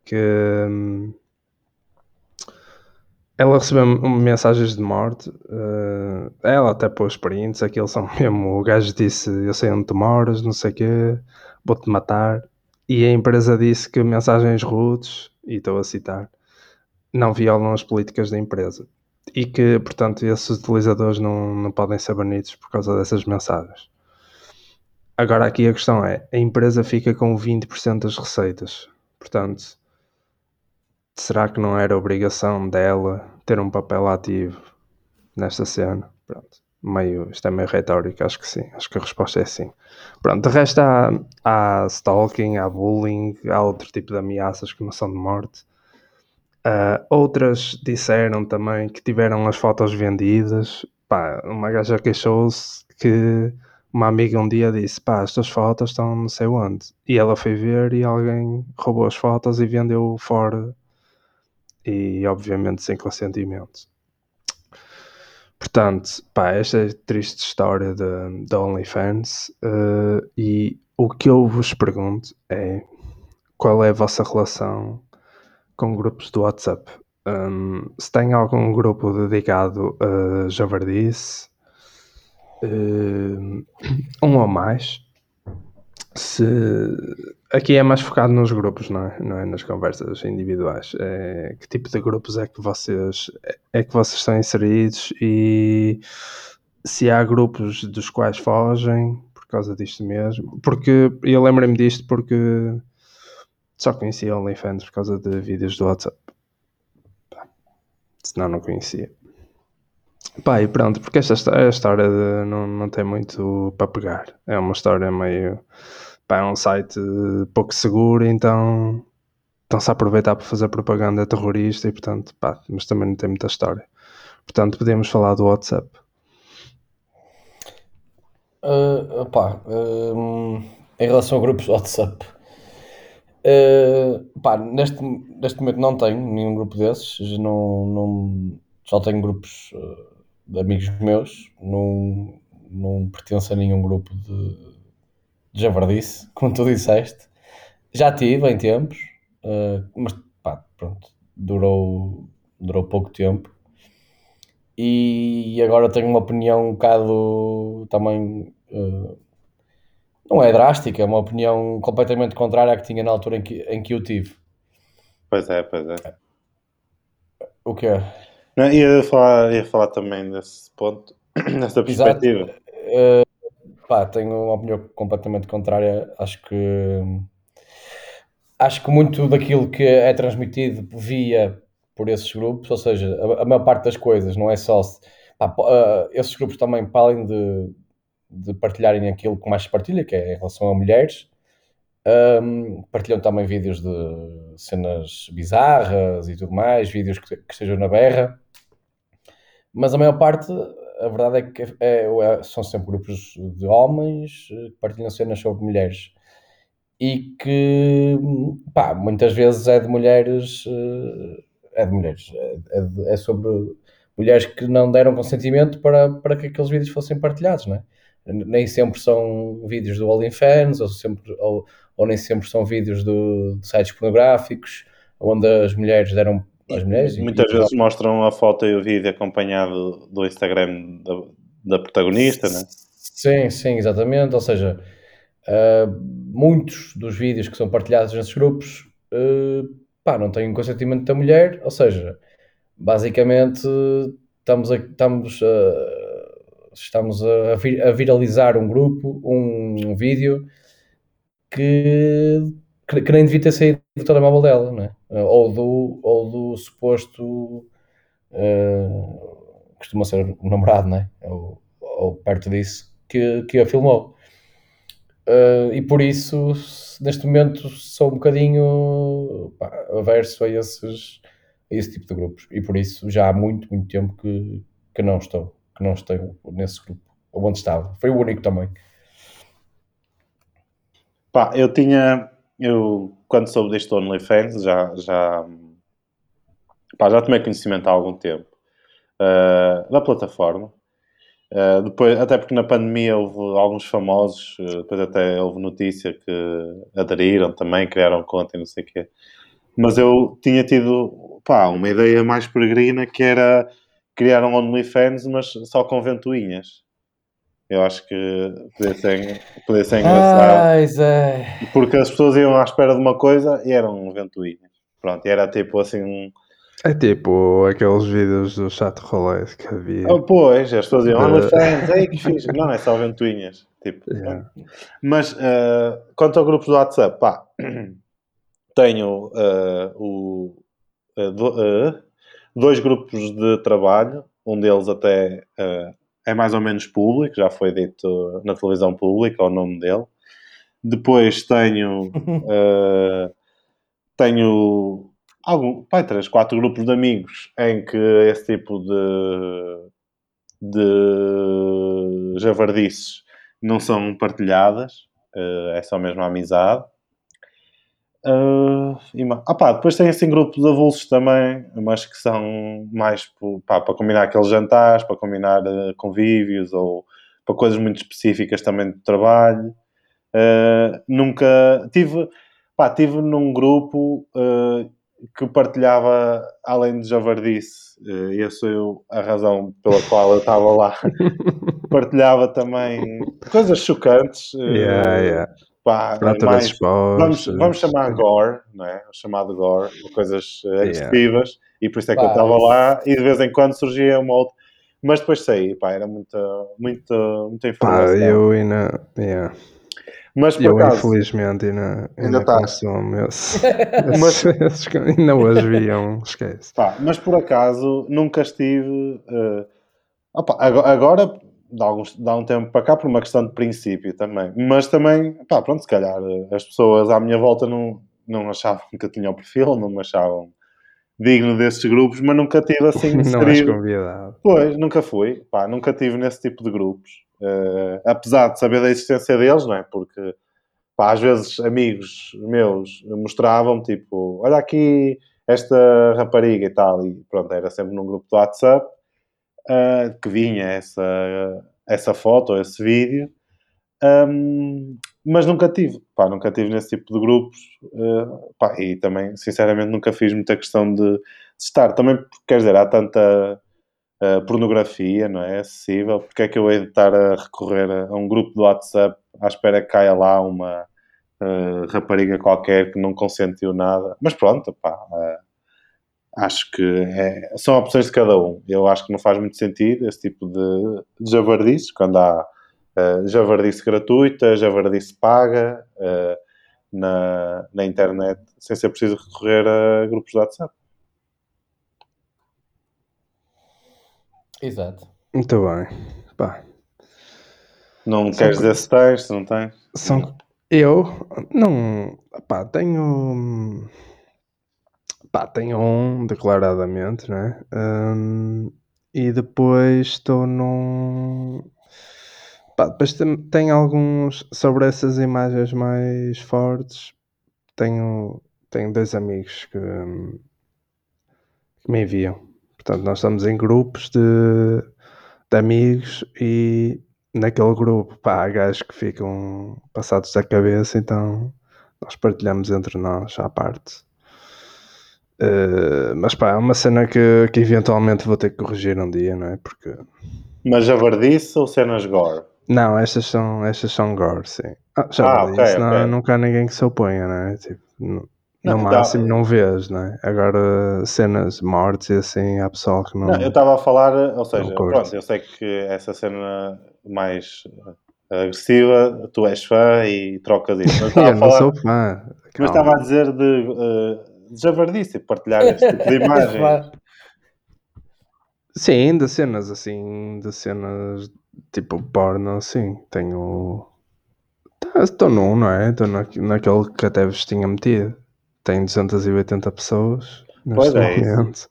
que. hum, ela recebeu mensagens de morte. uh, ela até pôs prints. Aqueles são [LAUGHS] mesmo. O gajo disse: Eu sei onde tu moras, não sei o quê, vou-te matar. E a empresa disse que mensagens rudes, e estou a citar, não violam as políticas da empresa. E que, portanto, esses utilizadores não, não podem ser banidos por causa dessas mensagens. Agora, aqui a questão é: a empresa fica com 20% das receitas. Portanto, será que não era obrigação dela ter um papel ativo nesta cena? Pronto. Meio, isto é meio retórico, acho que sim. Acho que a resposta é sim. Pronto, de resto há, há stalking, há bullying, há outro tipo de ameaças que não são de morte. Uh, outras disseram também que tiveram as fotos vendidas. Pá, uma gaja queixou-se que uma amiga um dia disse: pá, as tuas fotos estão não sei onde. E ela foi ver e alguém roubou as fotos e vendeu fora e obviamente sem consentimento. Portanto, pá, esta é triste história da OnlyFans uh, e o que eu vos pergunto é qual é a vossa relação com grupos do WhatsApp? Um, se tem algum grupo dedicado a javardice, uh, um ou mais, se aqui é mais focado nos grupos, não é? Não é nas conversas individuais. É, que tipo de grupos é que vocês é que vocês estão inseridos e se há grupos dos quais fogem por causa disto mesmo? Porque eu lembrei-me disto porque só conhecia OnlyFans por causa de vídeos do WhatsApp. Pá, Senão não conhecia. Pá, e pronto, porque esta histó- a história de- não, não tem muito para pegar. É uma história meio. Pá, é um site pouco seguro, então estão-se a aproveitar para fazer propaganda terrorista e portanto, pá, mas também não tem muita história. Portanto, podemos falar do WhatsApp. Uh, um, em relação a grupos WhatsApp, uh, neste, neste momento não tenho nenhum grupo desses, não, não, só tenho grupos uh, de amigos meus, não, não pertenço a nenhum grupo de javardice, como tu disseste. Já tive em tempos, uh, mas pá, pronto, durou, durou pouco tempo. E agora tenho uma opinião um bocado também. uh, não é drástica, é uma opinião completamente contrária à que tinha na altura em que, em que eu tive. Pois é, pois é. O que é? Não, ia, falar, ia falar também desse ponto, [CLEARS THROAT] dessa perspectiva. Pá, tenho uma opinião completamente contrária. Acho que acho que muito daquilo que é transmitido via por esses grupos, ou seja, a, a maior parte das coisas não é só se- pá, ah, esses grupos também, para além de, de partilharem aquilo que mais se partilha, que é em relação a mulheres, ahm, partilham também vídeos de cenas bizarras e tudo mais, vídeos que, que estejam na berra, mas a maior parte, a verdade é que é- é- são sempre grupos de homens eh, que partilham cenas sobre mulheres e que pá, muitas vezes é de mulheres eh, é de mulheres é, é é sobre mulheres que não deram consentimento para, para que aqueles vídeos fossem partilhados, não é? Nem sempre são vídeos do OnlyFans ou, sempre, ou, ou nem sempre são vídeos do, de sites pornográficos onde as mulheres deram as mulheres Muitas vezes mostram a foto e o vídeo acompanhado do Instagram da, da protagonista, né? Sim, sim, exatamente. Ou seja, ah, muitos dos vídeos que são partilhados nesses grupos ah, pá, não têm consentimento da mulher, ou seja, basicamente estamos a, estamos a, estamos a, a viralizar um grupo, um, vídeo que, que, que nem devia ter saído do telemóvel dela, não é? Ou do, ou do suposto ah, costuma ser o namorado, não é? Ou, ou perto disso, que, que a filmou. Uh, e por isso, neste momento, sou um bocadinho pá, averso a, esses, a esse tipo de grupos. E por isso, já há muito, muito tempo que, que não estou, que não estou nesse grupo, onde estava. Foi o único também. Pá, eu tinha, eu quando soube deste OnlyFans, já, já, pá, já tomei conhecimento há algum tempo uh, da plataforma. Uh, depois, até porque na pandemia houve alguns famosos, uh, depois até houve notícia que aderiram também, criaram conta e não sei o quê. Mas eu tinha tido pá, uma ideia mais peregrina que era criar um OnlyFans, mas só com ventoinhas. Eu acho que podia ser, podia ser engraçado. Ai, Zé. Porque as pessoas iam à espera de uma coisa e eram ventoinhas. Pronto, e era tipo assim um. É tipo aqueles vídeos do chat rolê que havia. Oh, pois, as pessoas iam, Eh. OnlyFans, ei que fixe. Não, é só ventoinhas. Tipo, [LAUGHS] Yeah. Mas eh, quanto ao grupo do WhatsApp, pá, [CLEARS THROAT] tenho eh, o, do- eh, dois grupos de trabalho, um deles até é mais ou menos público, já foi dito na televisão pública o nome dele. Depois tenho [LAUGHS] eh, tenho algum, pai, três, quatro grupos de amigos em que esse tipo de de javardices não são partilhadas, eh, é só mesmo a amizade. Ah, e ah, pá, depois tem assim grupos avulsos também, mas que são mais pá, para combinar aqueles jantares, para combinar eh, convívios ou para coisas muito específicas também de trabalho. Ah, nunca tive, pá, tive num grupo que partilhava, além de javardice, e essa eu a razão pela qual eu estava lá, [LAUGHS] partilhava também coisas chocantes. Yeah, yeah. Pá, mais- vamos, vamos chamar gore, não é? O chamado gore, coisas eh, Yeah. agressivas, e por isso é que eu Pá, estava isso- lá, e de vez em quando surgia uma outra. Mas depois saí, pá, era muita, muita, muita Pá, informação. eu ainda. Yeah. Mas por Eu acaso, infelizmente ainda, Ainda ainda tá. consumo esse, [LAUGHS] esses, ainda hoje viam, esquece. pá, mas por acaso nunca estive. eh, Opa, ago- agora, dá, alguns, dá um tempo para cá, por uma questão de princípio também. Mas também, pá, pronto, se calhar eh, as pessoas à minha volta não, não achavam que eu tinha o perfil, não me achavam digno desses grupos, mas nunca tive [LAUGHS] assim Não és convidado. Pois, nunca fui. Pá, nunca tive nesse tipo de grupos. Eh, apesar de saber da existência deles, não é? Porque, pá, às vezes amigos meus mostravam tipo, olha aqui esta rapariga e tal. E pronto, era sempre num grupo do WhatsApp eh, que vinha essa, essa foto, esse vídeo. Ahm, mas nunca tive, pá, nunca tive nesse tipo de grupos, eh, pá, e também, sinceramente, nunca fiz muita questão de, de estar. Também, quer dizer, há tanta uh, pornografia, não é? Acessível. Porque é que eu hei de estar a recorrer a, a um grupo do WhatsApp à espera que caia lá uma uh, rapariga qualquer que não consentiu nada? Mas pronto, pá, uh, acho que é- são opções de cada um. Eu acho que não faz muito sentido esse tipo de, de javardices, quando há uh, javardice gratuita, javardice paga uh, na, na internet, sem ser preciso recorrer a grupos de WhatsApp. Exato. Muito bem. Pá, Não São queres co- dizer se tens, se não tens? são... Eu não. Pá, tenho. Pá, tenho um declaradamente, né? Hum, e depois estou num. Pá, depois tem alguns. Sobre essas imagens mais fortes, tenho, tenho dois amigos que, que me enviam. Portanto, nós estamos em grupos de, de amigos e naquele grupo, pá, há gajos que ficam passados da cabeça, então nós partilhamos entre nós à parte. Eh, mas pá, é uma cena que, que eventualmente vou ter que corrigir um dia, não é? Porque. Mas javardice ou cenas gore? Não, estas são, estas são gore, sim. Ah, já Ah, ok, isso, não, nunca há ninguém que se oponha, não é? Tipo, no, Não, no tá. máximo não vês, não é? Agora, cenas mortes e assim, há pessoal que não. Não, eu estava a falar, ou seja, pronto, eu sei que essa cena mais agressiva, tu és fã e trocas isso. Mas eu [LAUGHS] a não falar, sou fã. mas calma. estava a dizer de, de javardice, partilhar este tipo de [LAUGHS] imagem. Sim, de cenas assim, de cenas tipo porno, sim. Tenho. Tá, Estou num, não é? Estou na, naquele que até vos tinha metido. Tem 280 pessoas Pois neste é, isso. momento.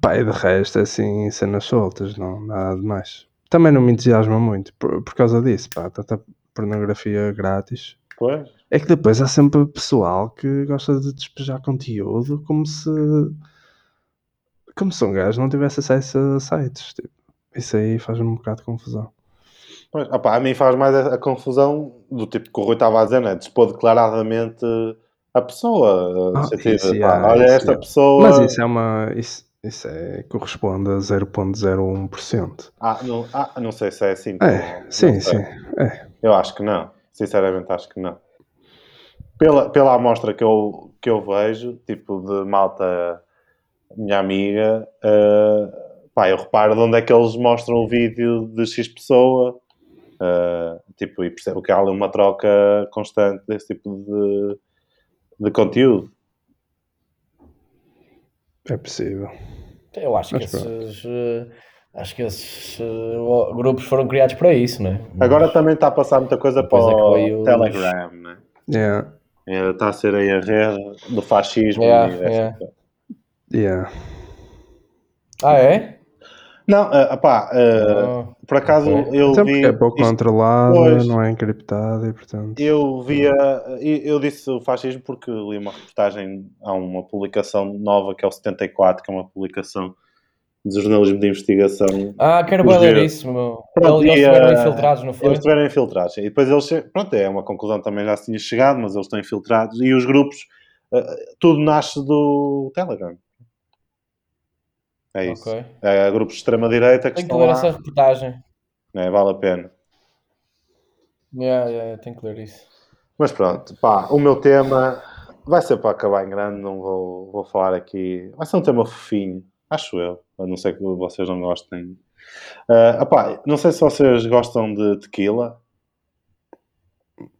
Pá, e de resto, é assim, cenas soltas, não, nada de mais. Também não me entusiasma muito por, por causa disso, pá, tanta pornografia grátis. Pois, É que depois há sempre pessoal que gosta de despejar conteúdo como se. Como se um gajo não tivesse acesso a sites. Tipo. Isso aí faz-me um bocado de confusão. pois. Opá, a mim faz mais a, a confusão do tipo que o Rui estava a dizer, né? Dispor declaradamente a pessoa. Ah, sentido isso, pá, yeah, olha, esta yeah. pessoa. Mas isso é uma. Isso, isso é, corresponde a 0.01%. Ah, não, ah, não sei se é assim. É, sim, sei. sim. É. Eu acho que não. Sinceramente, acho que não. Pela, pela amostra que eu, que eu vejo, tipo de malta, minha amiga, eh, pá, eu reparo de onde é que eles mostram o vídeo de X pessoa, eh, tipo, e percebo que há ali uma troca constante desse tipo de, de conteúdo. É possível. Eu acho que Mas pronto. esses. eh, Acho que esses eh, grupos foram criados para isso, não é? Agora também está a passar muita coisa para é que o Telegram, né? Yeah. Está a ser aí a rede do fascismo Yeah, e dessa yeah. Yeah. Ah, é? Não, eh, pá, eh, Ah, por acaso eu Então, vi. é pouco isto- controlado, Pois. não é encriptado e portanto. Eu via, eu disse o fascismo porque li uma reportagem, há uma publicação nova que é o 74, que é uma publicação de jornalismo de investigação. Ah, quero bem ler isso, meu. Pronto, Eles estiveram eh, infiltrados, não foi? Eles estiveram infiltrados. E depois eles, pronto, é uma conclusão também já se tinha chegado, mas eles estão infiltrados. E os grupos, eh, tudo nasce do Telegram. É isso. Ok. É grupos de extrema-direita que Tenho que estão ler lá. essa reportagem. né, vale a pena. Yeah, yeah, yeah, tenho que ler isso. Mas pronto, pá, o meu tema vai ser para acabar em grande, não vou, vou falar aqui. Vai ser um tema fofinho, acho eu, a não ser que vocês não gostem. Opá, não sei se vocês gostam de tequila.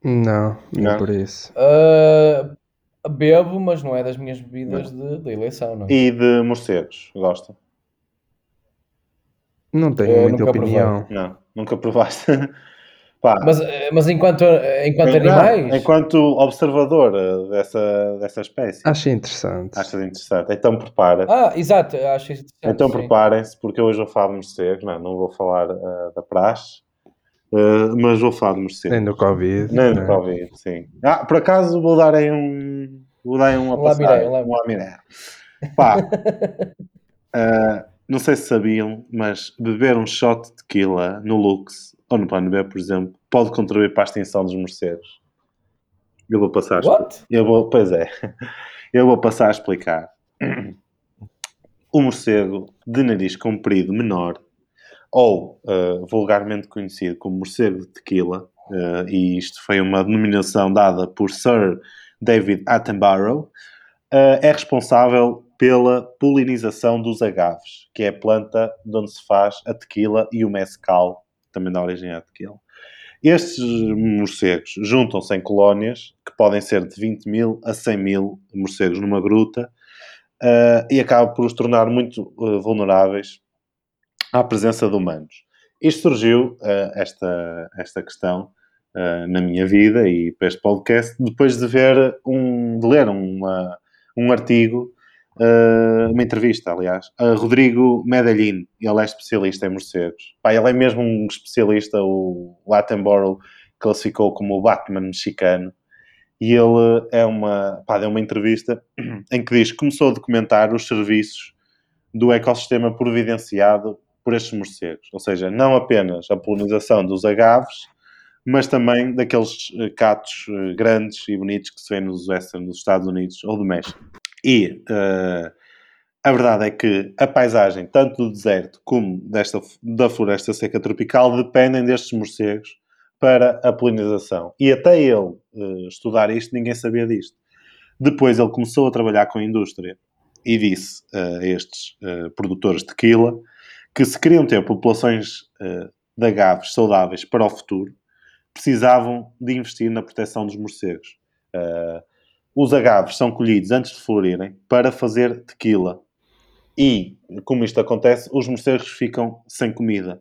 Não, não Não. por isso. Ah, bebo, mas não é das minhas bebidas de, de eleição, não. e de morcegos. Gostam? Não tenho Eu muita nunca provei. opinião. Não, nunca provaste. [LAUGHS] Pá, Mas, eh, mas enquanto, enquanto não, animais. enquanto observador eh, dessa, dessa espécie, Acho interessante. achas interessante. Então prepara. Ah, exato, acho interessante. então preparem-se, porque hoje vou falar de morcegos. Não, não vou falar eh, da praxe, eh, mas vou falar de morcegos. Nem do Covid. Nem do né? Covid, sim. Ah, por acaso vou dar aí um. Vou dar aí Um lamiré, um lamiré. Pá, ah, [LAUGHS] não sei se sabiam, mas beber um shot de tequila no Lux ou no Plano B, por exemplo, pode contribuir para a extinção dos morcegos. Eu vou passar a. What? Eu vou, pois é, [LAUGHS] eu vou passar a explicar. [CLEARS THROAT] O morcego de nariz comprido menor, ou uh, vulgarmente conhecido como morcego de tequila, uh, e isto foi uma denominação dada por Sir David Attenborough, uh, é responsável pela polinização dos agaves, que é a planta de onde se faz a tequila e o mescal, também dá origem à tequila. Estes morcegos juntam-se em colónias, que podem ser de 20 mil a 100 mil morcegos numa gruta, uh, e acaba por os tornar muito uh, vulneráveis à presença de humanos. Isto surgiu, uh, esta, esta questão, na minha vida e para este podcast, depois de ver um, de ler uma, um artigo, uma entrevista, aliás, a Rodrigo Medellín, ele é especialista em morcegos. Pá, ele é mesmo um especialista, o Attenborough classificou como o Batman mexicano, e ele é uma, pá, deu uma entrevista [CLEARS THROAT] em que diz que começou a documentar os serviços do ecossistema providenciado por estes morcegos. Ou seja, não apenas a polinização dos agaves, mas também daqueles uh, catos uh, grandes e bonitos que se vê nos western dos Estados Unidos ou do México. E uh, a verdade é que a paisagem, tanto do deserto como desta, da floresta seca tropical, dependem destes morcegos para a polinização. E até ele uh, estudar isto, ninguém sabia disto. Depois ele começou a trabalhar com a indústria e disse uh, a estes uh, produtores de tequila que se queriam ter populações de agaves saudáveis para o futuro, precisavam de investir na proteção dos morcegos. Os agaves são colhidos antes de florirem para fazer tequila. E, como isto acontece, os morcegos ficam sem comida.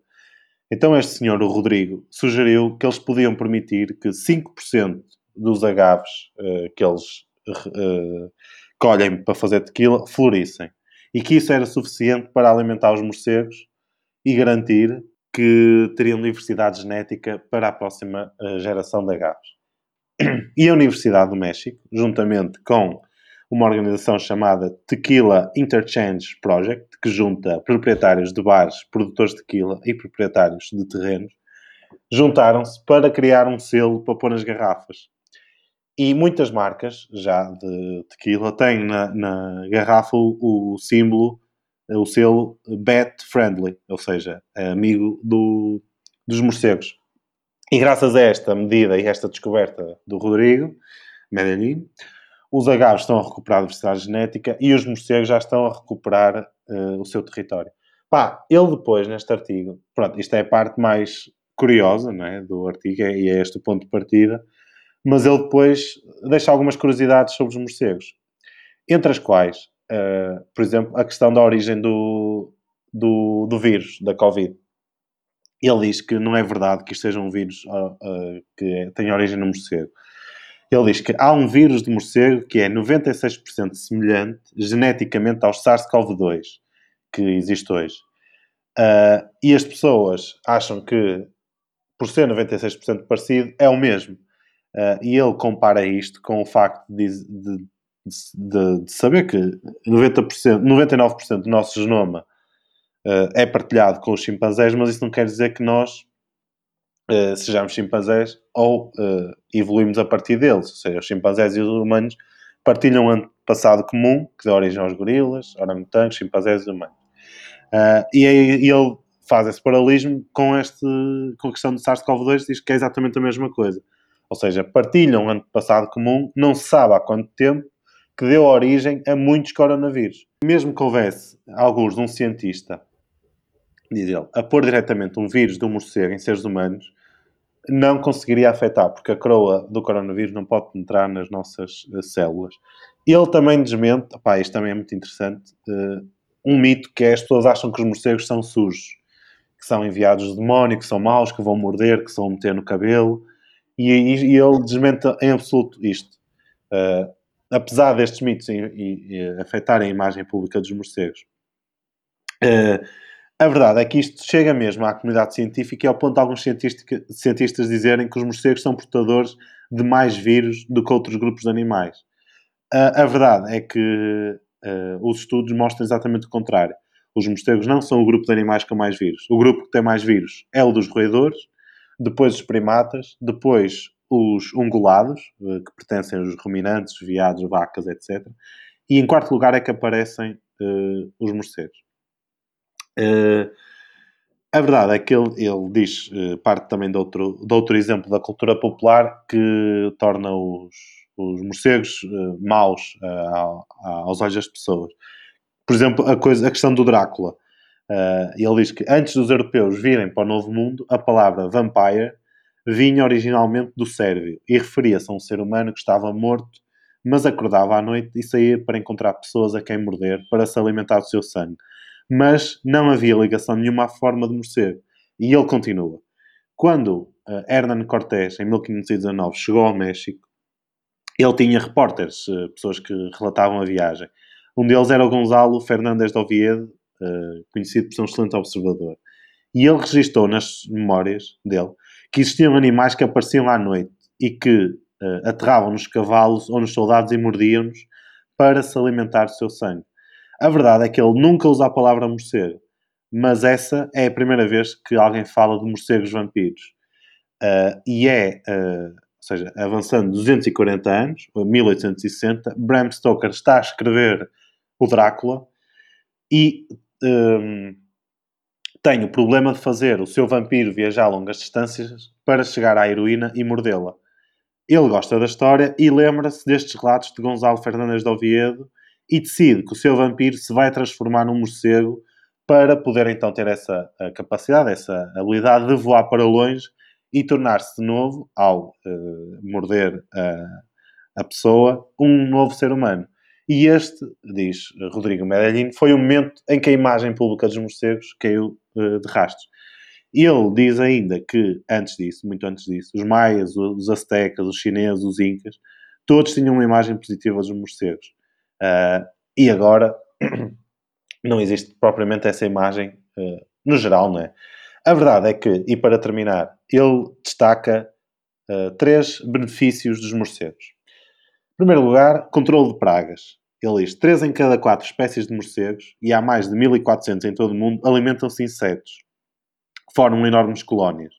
Então este senhor, o Rodrigo, sugeriu que eles podiam permitir que 5% dos agaves uh, que eles uh, colhem para fazer tequila florissem. E que isso era suficiente para alimentar os morcegos e garantir que teriam diversidade genética para a próxima uh, geração de agaves. E a Universidade do México, juntamente com uma organização chamada Tequila Interchange Project, que junta proprietários de bares, produtores de tequila e proprietários de terrenos, juntaram-se para criar um selo para pôr nas garrafas. E muitas marcas, já de tequila, têm na, na garrafa o, símbolo, o selo Bet Friendly, ou seja, é amigo do, dos morcegos. E graças a esta medida e esta descoberta do Rodrigo Medellín, os agaves estão a recuperar a diversidade genética e os morcegos já estão a recuperar uh, o seu território. Pá, ele depois, neste artigo, pronto, isto é a parte mais curiosa não é, do artigo e é este o ponto de partida, mas ele depois deixa algumas curiosidades sobre os morcegos, entre as quais, uh, por exemplo, a questão da origem do, do, do vírus, da Covid. Ele diz que não é verdade que isto seja um vírus uh, que tem origem no morcego. Ele diz que há um vírus de morcego que é 96% semelhante geneticamente ao SARS-CoV-2 que existe hoje. Uh, e as pessoas acham que, por ser 96% parecido, é o mesmo. Uh, e ele compara isto com o facto de, de, de, de saber que 90%, 99% do nosso genoma uh, é partilhado com os chimpanzés, mas isso não quer dizer que nós Uh, sejamos chimpanzés ou uh, evoluímos a partir deles. Ou seja, os chimpanzés e os humanos partilham um passado comum que dá origem aos gorilas, orangotangos, chimpanzés e humanos. E ele faz esse paralelismo com, este, com a questão do SARS-CoV-2 diz que é exatamente a mesma coisa. Ou seja, partilham um passado comum, não se sabe há quanto tempo, que deu origem a muitos coronavírus. Mesmo que houvesse alguns de um cientista, diz ele, a pôr diretamente um vírus de um morcego em seres humanos, não conseguiria afetar, porque a coroa do coronavírus não pode penetrar nas nossas uh, células. Ele também desmente, pá, isto também é muito interessante, uh, um mito que é as pessoas acham que os morcegos são sujos. que são enviados do demónio, que são maus, que vão morder, que vão meter no cabelo. E, e, e ele desmente em absoluto isto. Uh, apesar destes mitos e, afetarem a imagem pública dos morcegos, uh, a verdade é que isto chega mesmo à comunidade científica e ao ponto de alguns cientistas dizerem que os morcegos são portadores de mais vírus do que outros grupos de animais. Uh, a verdade é que uh, os estudos mostram exatamente o contrário. Os morcegos não são o grupo de animais com mais vírus. O grupo que tem mais vírus é o dos roedores, depois os primatas, depois os ungulados, uh, que pertencem aos ruminantes, veados, vacas, etc. E em quarto lugar é que aparecem os morcegos. Uh, a verdade é que ele, ele diz, uh, parte também de outro, de outro exemplo da cultura popular, que torna os, os morcegos uh, maus aos olhos das pessoas. Por exemplo, a, coisa, a questão do Drácula. ele diz que antes dos europeus virem para o Novo Mundo, a palavra vampire vinha originalmente do sérvio e referia-se a um ser humano que estava morto, mas acordava à noite e saía para encontrar pessoas a quem morder para se alimentar do seu sangue mas não havia ligação nenhuma à forma de morcego. E ele continua. Quando uh, Hernán Cortés, em 1519, chegou ao México, ele tinha repórteres, uh, pessoas que relatavam a viagem. Um deles era o Gonzalo Fernández de Oviedo, uh, conhecido por ser um excelente observador. E ele registrou nas memórias dele que existiam animais que apareciam à noite e que aterravam nos cavalos ou nos soldados e mordiam-nos para se alimentar do seu sangue. A verdade é que ele nunca usa a palavra morcego, mas essa é a primeira vez que alguém fala de morcegos vampiros. Uh, e é, uh, ou seja, avançando 240 anos, 1860, Bram Stoker está a escrever o Drácula e um, tem o problema de fazer o seu vampiro viajar longas distâncias para chegar à heroína e mordê-la. Ele gosta da história e lembra-se destes relatos de Gonzalo Fernandes de Oviedo e decide que o seu vampiro se vai transformar num morcego para poder então ter essa capacidade, essa habilidade de voar para longe e tornar-se de novo, ao uh, morder a, a pessoa, um novo ser humano. E este, diz Rodrigo Medellín, foi o momento em que a imagem pública dos morcegos caiu uh, de rastros. Ele diz ainda que, antes disso, muito antes disso, os maias, os astecas, os chineses, os incas, todos tinham uma imagem positiva dos morcegos. Uh, e agora [CLEARS THROAT] não existe propriamente essa imagem uh, no geral, não é? A verdade é que, e para terminar, ele destaca uh, três benefícios dos morcegos. Em primeiro lugar, controle de pragas. Ele diz: 3 em cada 4 espécies de morcegos, e há mais de 1400 em todo o mundo, alimentam-se insetos, formam enormes colónias.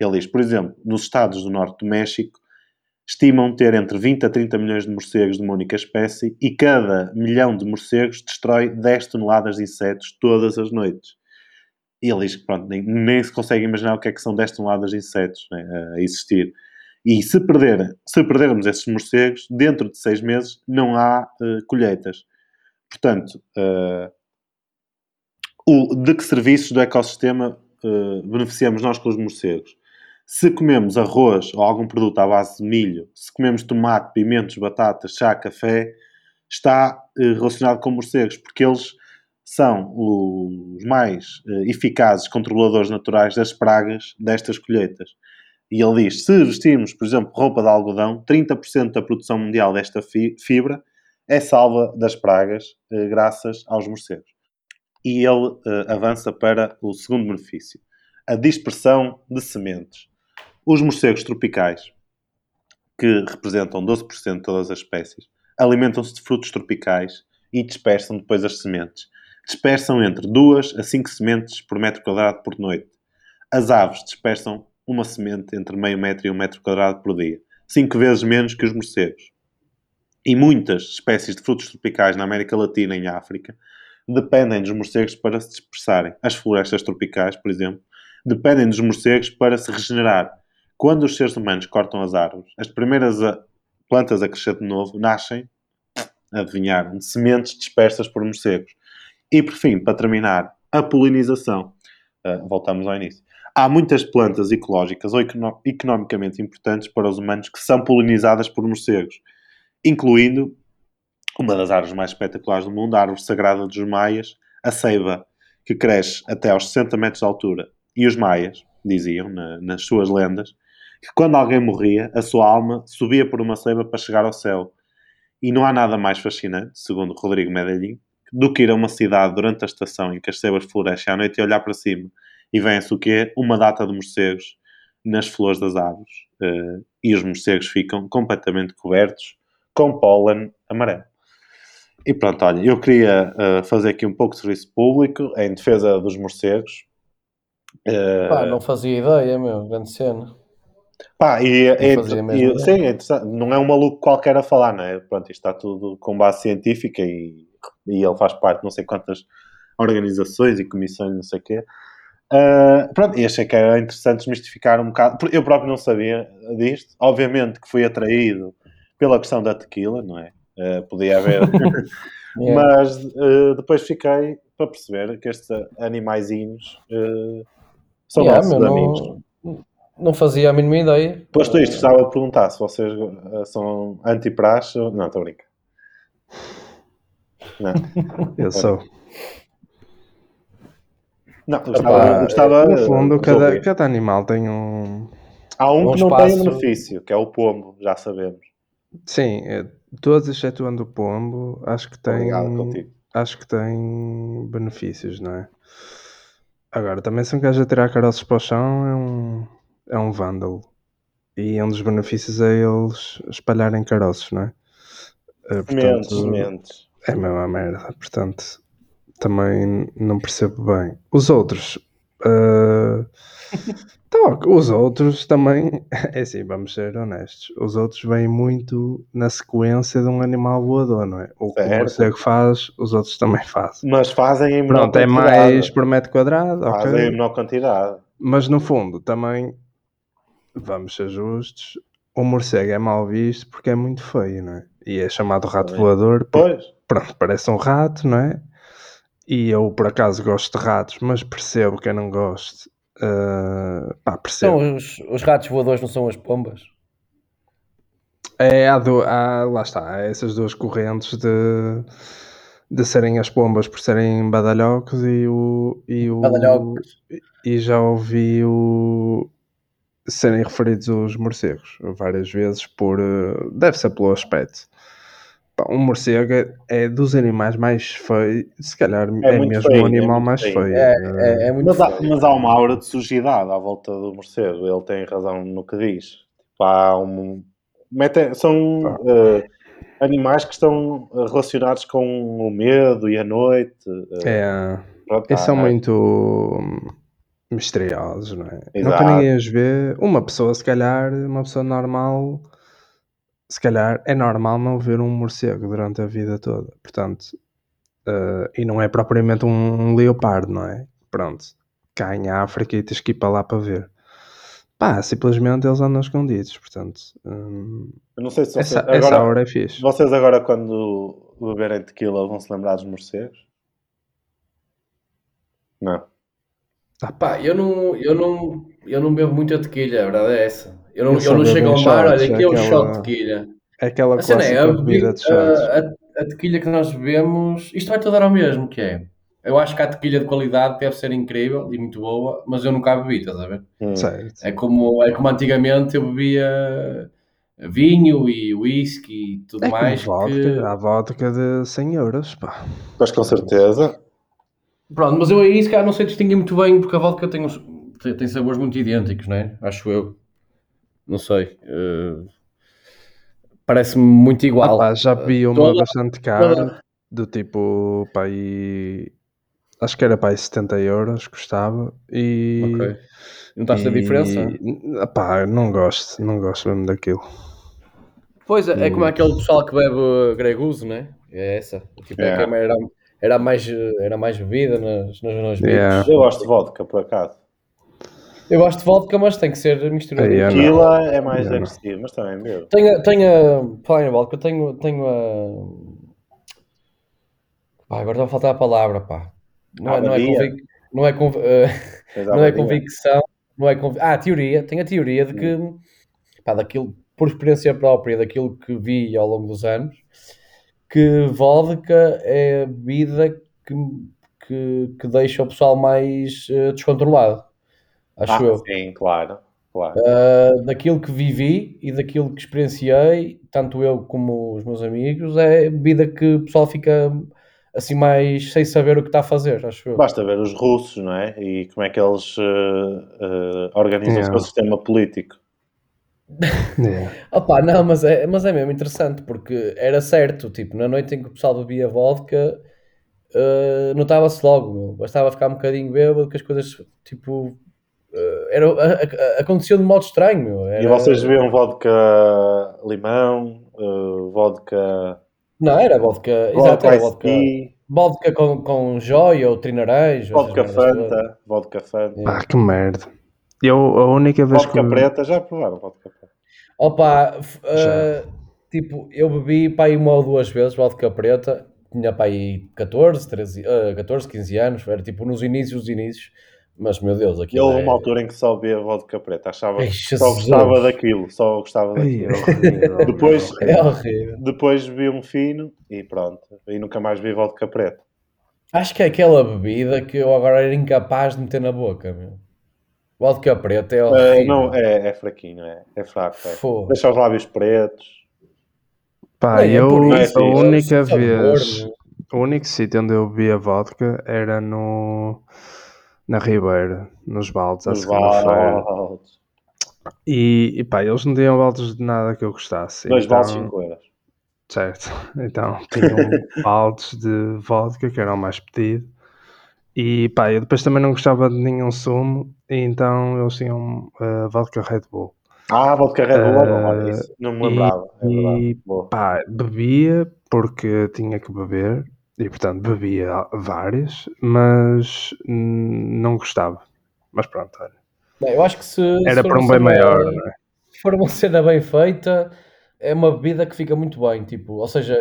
Ele diz, por exemplo, nos estados do norte do México, estimam ter entre 20 a 30 milhões de morcegos de uma única espécie e cada milhão de morcegos destrói 10 toneladas de insetos todas as noites. E ele diz que pronto, nem, nem, se consegue imaginar o que é que são 10 toneladas de insetos né, a existir. E se, perder, se perdermos esses morcegos, dentro de 6 meses não há uh, colheitas. Portanto, uh, o, de que serviços do ecossistema uh, beneficiamos nós com os morcegos? Se comemos arroz ou algum produto à base de milho, se comemos tomate, pimentos, batatas, chá, café, está eh, relacionado com morcegos, porque eles são os mais eh, eficazes controladores naturais das pragas destas colheitas. E ele diz: se vestirmos, por exemplo, roupa de algodão, 30% da produção mundial desta fibra é salva das pragas eh, graças aos morcegos. E ele avança para o segundo benefício: a dispersão de sementes. Os morcegos tropicais, que representam 12% de todas as espécies, alimentam-se de frutos tropicais e dispersam depois as sementes. Dispersam entre 2 a 5 sementes por metro quadrado por noite. As aves dispersam uma semente entre meio metro e um metro quadrado por dia, 5 vezes menos que os morcegos. E muitas espécies de frutos tropicais na América Latina e em África dependem dos morcegos para se dispersarem. As florestas tropicais, por exemplo, dependem dos morcegos para se regenerar quando os seres humanos cortam as árvores, as primeiras a, plantas a crescer de novo nascem, adivinharam, de sementes dispersas por morcegos. E por fim, para terminar, a polinização. Uh, voltamos ao início. Há muitas plantas ecológicas ou econo economicamente importantes para os humanos que são polinizadas por morcegos, incluindo uma das árvores mais espetaculares do mundo, a árvore sagrada dos maias, a ceiba, que cresce até aos 60 metros de altura e os maias diziam, na, nas suas lendas, que quando alguém morria, a sua alma subia por uma ceiba para chegar ao céu. E não há nada mais fascinante, segundo Rodrigo Medellín, do que ir a uma cidade durante a estação em que as ceibas florescem à noite e olhar para cima e vem-se o quê? Uma data de morcegos nas flores das árvores. Uh, e os morcegos ficam completamente cobertos com pólen amarelo. E pronto, olha, eu queria uh, fazer aqui um pouco de serviço público em defesa dos morcegos. Uh, Pá, não fazia ideia, meu, grande cena. Pá, e, é, e sim, é não é um maluco qualquer a falar, não é? Pronto, isto está tudo com base científica e, e ele faz parte de não sei quantas organizações e comissões, não sei o quê. Uh, pronto, e achei que era interessante desmistificar um bocado, eu próprio não sabia disto. Obviamente que fui atraído pela questão da tequila, não é? Uh, podia haver. [LAUGHS] yeah. Mas uh, depois fiquei para perceber que estes animaizinhos são yeah, nossos amigos. Não, não, fazia a mínima ideia. Posto isto, estava a perguntar se vocês são anti-praxe. Não, estou a brincar. Não. Eu sou. Não, gostava, gostava no fundo, cada, cada animal tem um. Há um, um que não espaço... tem um benefício, que é o pombo, já sabemos. Sim, é, todos excetuando o pombo, acho que tem. Acho que tem benefícios, não é? Agora, também se um gajo a tirar caroços para o chão é um, é um vândalo. E um dos benefícios é eles espalharem caroços, não é? Eh, portanto, sementes. É a mesma merda. Portanto, também não percebo bem. Os outros. Uh... [LAUGHS] então, os outros também. [LAUGHS] É assim, vamos ser honestos. Os outros vêm muito na sequência de um animal voador, não é? O que o morcego faz, os outros também [LAUGHS] fazem. Mas fazem em menor Pronto, é quantidade. é mais por metro quadrado. Fazem okay. em menor quantidade. Mas no fundo, também. Vamos ser justos. O morcego é mal visto porque é muito feio, não é? E é chamado rato voador. Pois. Pronto, parece um rato, não é? E eu por acaso gosto de ratos, mas percebo que eu não gosto. Uh, pá, percebo. Então os, os ratos voadores não são as pombas? É, há, do, há lá está, há essas duas correntes de, de serem as pombas por serem badalhocos e o. E, o, badalhocos. e já ouvi o, serem referidos os morcegos várias vezes por. Deve ser pelo aspecto um morcego é, é dos animais mais feios, se calhar é, é mesmo feio, o animal é mais feio. feio. É, é, é muito mas, há, mas, há, uma aura de sujidade à volta do morcego, ele tem razão no que diz. Há um, são uh, animais que estão relacionados com o medo e a noite. Uh, é, pronto, eles são muito misteriosos, não é? Exato. Nunca ninguém os vê. Uma pessoa, se calhar, uma pessoa normal se calhar é normal não ver um morcego durante a vida toda. Portanto, uh, e não é propriamente um, um, leopardo, não é? Pronto, cá em África e tens que ir para lá para ver. Pá, simplesmente eles andam escondidos, portanto. Um, Eu não sei se essa, agora, essa hora é fixe. Vocês agora, quando beberem tequila, vão se lembrar dos morcegos? Não. Ah, pá, eu não, eu não, eu não bebo muita tequila, a verdade é essa. Eu não, eu, eu não chego ao mar, olha, aqui é um shot de tequilha. É aquela coisa é, a, bebida de a, a, a tequilha que nós bebemos, isto vai tudo dar ao mesmo, que é. Eu acho que a tequilha de qualidade deve ser incrível e muito boa, mas eu nunca a bebi, estás a ver? Hum. É, como, é como antigamente eu bebia vinho e whisky e tudo é mais. Vodka, que... Há vodka de 100 euros, pá. Mas com certeza. Pronto, mas eu aí se calhar não sei distinguir muito bem porque a vodka tem, uns, tem sabores muito idênticos, não é? Acho eu. Não sei. Uh, Parece-me muito igual. Ah, já vi uma toda, bastante cara, toda... do tipo, pá, e... acho que era para aí 70 euros, custava. E. Ok. Notaste e... a diferença? Pá, não gosto, não gosto mesmo daquilo. Pois é, é como aquele pessoal que bebe Greguso, né? É essa. Tipo, é. é era, era, mais, era mais bebida nas, nas, nas yeah. Eu gosto de vodka, por acaso. Eu gosto de vodka, mas tem que ser misturado. Tequila é mais yeah, agressivo, mas também mesmo. Tenho, tenho, falar em vodka, tenho, tenho a... Pá, agora está a faltar a palavra, pá. Não, é, não, é, convic... não, é, conv... [LAUGHS] não é convicção, não é conv... Ah, teoria. Tenho a teoria de que, hum. pá, daquilo, por experiência própria, daquilo que vi ao longo dos anos, que vodka é a bebida que, que, que deixa o pessoal mais uh, descontrolado. Acho Ah, eu. sim, claro. claro. Uh, daquilo que vivi e daquilo que experienciei, tanto eu como os meus amigos, é bebida que o pessoal fica assim mais sem saber o que está a fazer, acho eu. Basta ver os russos, não é? E como é que eles eh, eh, organizam o Yeah. seu sistema político. Yeah. Opa, não, mas é, mas é mesmo interessante porque era certo, tipo, na noite em que o pessoal bebia vodka, uh, notava-se logo, meu. bastava ficar um bocadinho bêbado que as coisas, tipo, uh, era, a- a- aconteciam de modo estranho, meu. E Era- vocês bebiam vodka limão, eh, vodka, Não, era vodka, exato, vodka era ice vodka, vodka com, com joia ou trinaranjo, vodka. Fanta, vodka Fanta. Yeah. Pá, que merda. Eu, a única vez Vodka que. preta, já provaram vodka preta? Opa, uh, tipo, eu bebi para aí uma ou duas vezes vodka preta, tinha para aí 14, 13, uh, 14, 15 anos, era tipo nos inícios dos inícios, mas meu Deus, E aquilo houve é... uma altura em que só bebia vodka preta, achava Ei, que só gostava daquilo, só gostava daquilo. é horrível. Depois- é horrível. Depois bebi um fino e pronto, e nunca mais bebi vodka preta. Acho que é aquela bebida que eu agora era incapaz de meter na boca, meu. Vodka preta é Eh, horrível. não, é, é fraquinho, é, é fraco. É. Deixa os lábios pretos. Pá, Nem é eu, por isso, a é o única sabor, vez, meu. o único sítio onde eu bebia vodka era no, na Ribeira, nos baldes, à segunda-feira. baldes. E, e pá, eles não tinham baldes de nada que eu gostasse. Dois então, baldes, 5 euros. Certo. [LAUGHS] Então tinham baldes de vodka, que era o mais pedido. E pá, eu depois também não gostava de nenhum sumo, e então eles tinham eh, vodka Red Bull. Ah, vodka Red Bull, Eh, olha isso. Não me lembrava. É e-. Boa. Pá, bebia porque tinha que beber, e portanto bebia várias, mas não gostava. Mas pronto, olha. Eu acho que se, se era for para um bem maior, não é? se for uma cena bem feita, é uma bebida que fica muito bem. Tipo, ou seja,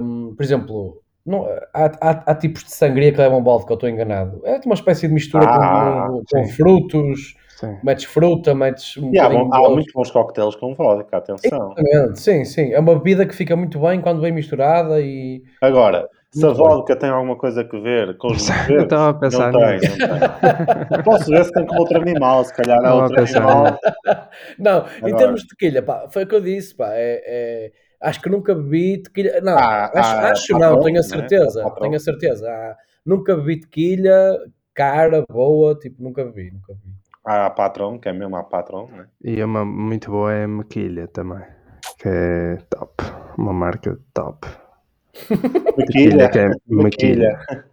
hum, por exemplo, não, há, há- há tipos de sangria que levam balde, que eu estou enganado. É uma espécie de mistura com- Ah, com, com frutos, Sim. metes fruta, metes um E há, há muitos bons coquetéis com vodka, atenção. Exatamente, Sim, sim. É uma bebida que fica muito bem quando bem misturada e. Agora, se a Muito bem. vodka tem alguma coisa a ver com os [LAUGHS] Eu estava a pensar não tem, nisso. não tem. Posso ver se tem com outro animal, se calhar é outro animal. Não, em Agora. termos de tequilha, pá, foi o que eu disse, pá. É, é- acho que nunca bebi tequilha. Não, Ah, acho, ah, acho patrão, não, tenho a né? certeza. Patrão. Tenho a certeza. Ah, nunca bebi tequilha, cara, boa, tipo, nunca bebi, nunca bebi. Há a Patron, que é mesmo a Patron, né? E uma muito boa é a Maquilha também, que é top. Uma marca top. [LAUGHS] Maquilha. que é Maquilha. [LAUGHS]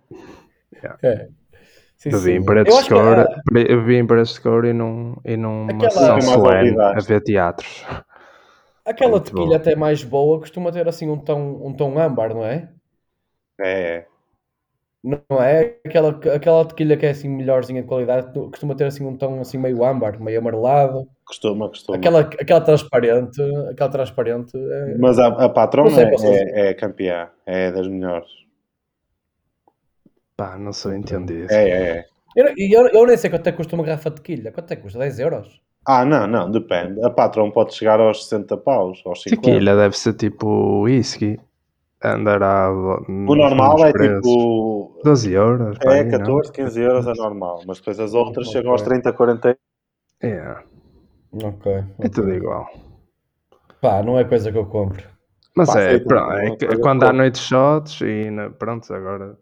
É. Sim, Eu de acho que cor, a- pre- eu vi em preço de cor e, num, e numa Aquela- sessão solene a ver teatros. Aquela muito tequilha boa. até mais boa costuma ter assim um tom, um tom âmbar, não é? É, Não é? Aquela, aquela tequilha que é assim melhorzinha de qualidade costuma ter assim um tom assim meio âmbar, meio amarelado. costuma, costuma. Aquela, aquela transparente, aquela transparente é- Mas a, a Patron Não sei, é, é, é campeã, é das melhores. Pá, não sou entendido. É, é, é. Eu, eu, eu nem sei quanto é que custa uma garrafa de tequilha. Quanto é que custa? 10 euros? Ah, não, não, depende. A Patron pode chegar aos 60 paus, aos 50. Tequila deve ser tipo whisky. Andará. O normal é tipo. 12 euros. É aí, não? 14, 15 euros é normal, mas depois as outras Ok. chegam aos 30, 40 É, Ok. é tudo igual. Pá, não é coisa que eu compro. Mas Pá, é, pronto, é não que sei quando há noites shots e na- pronto, agora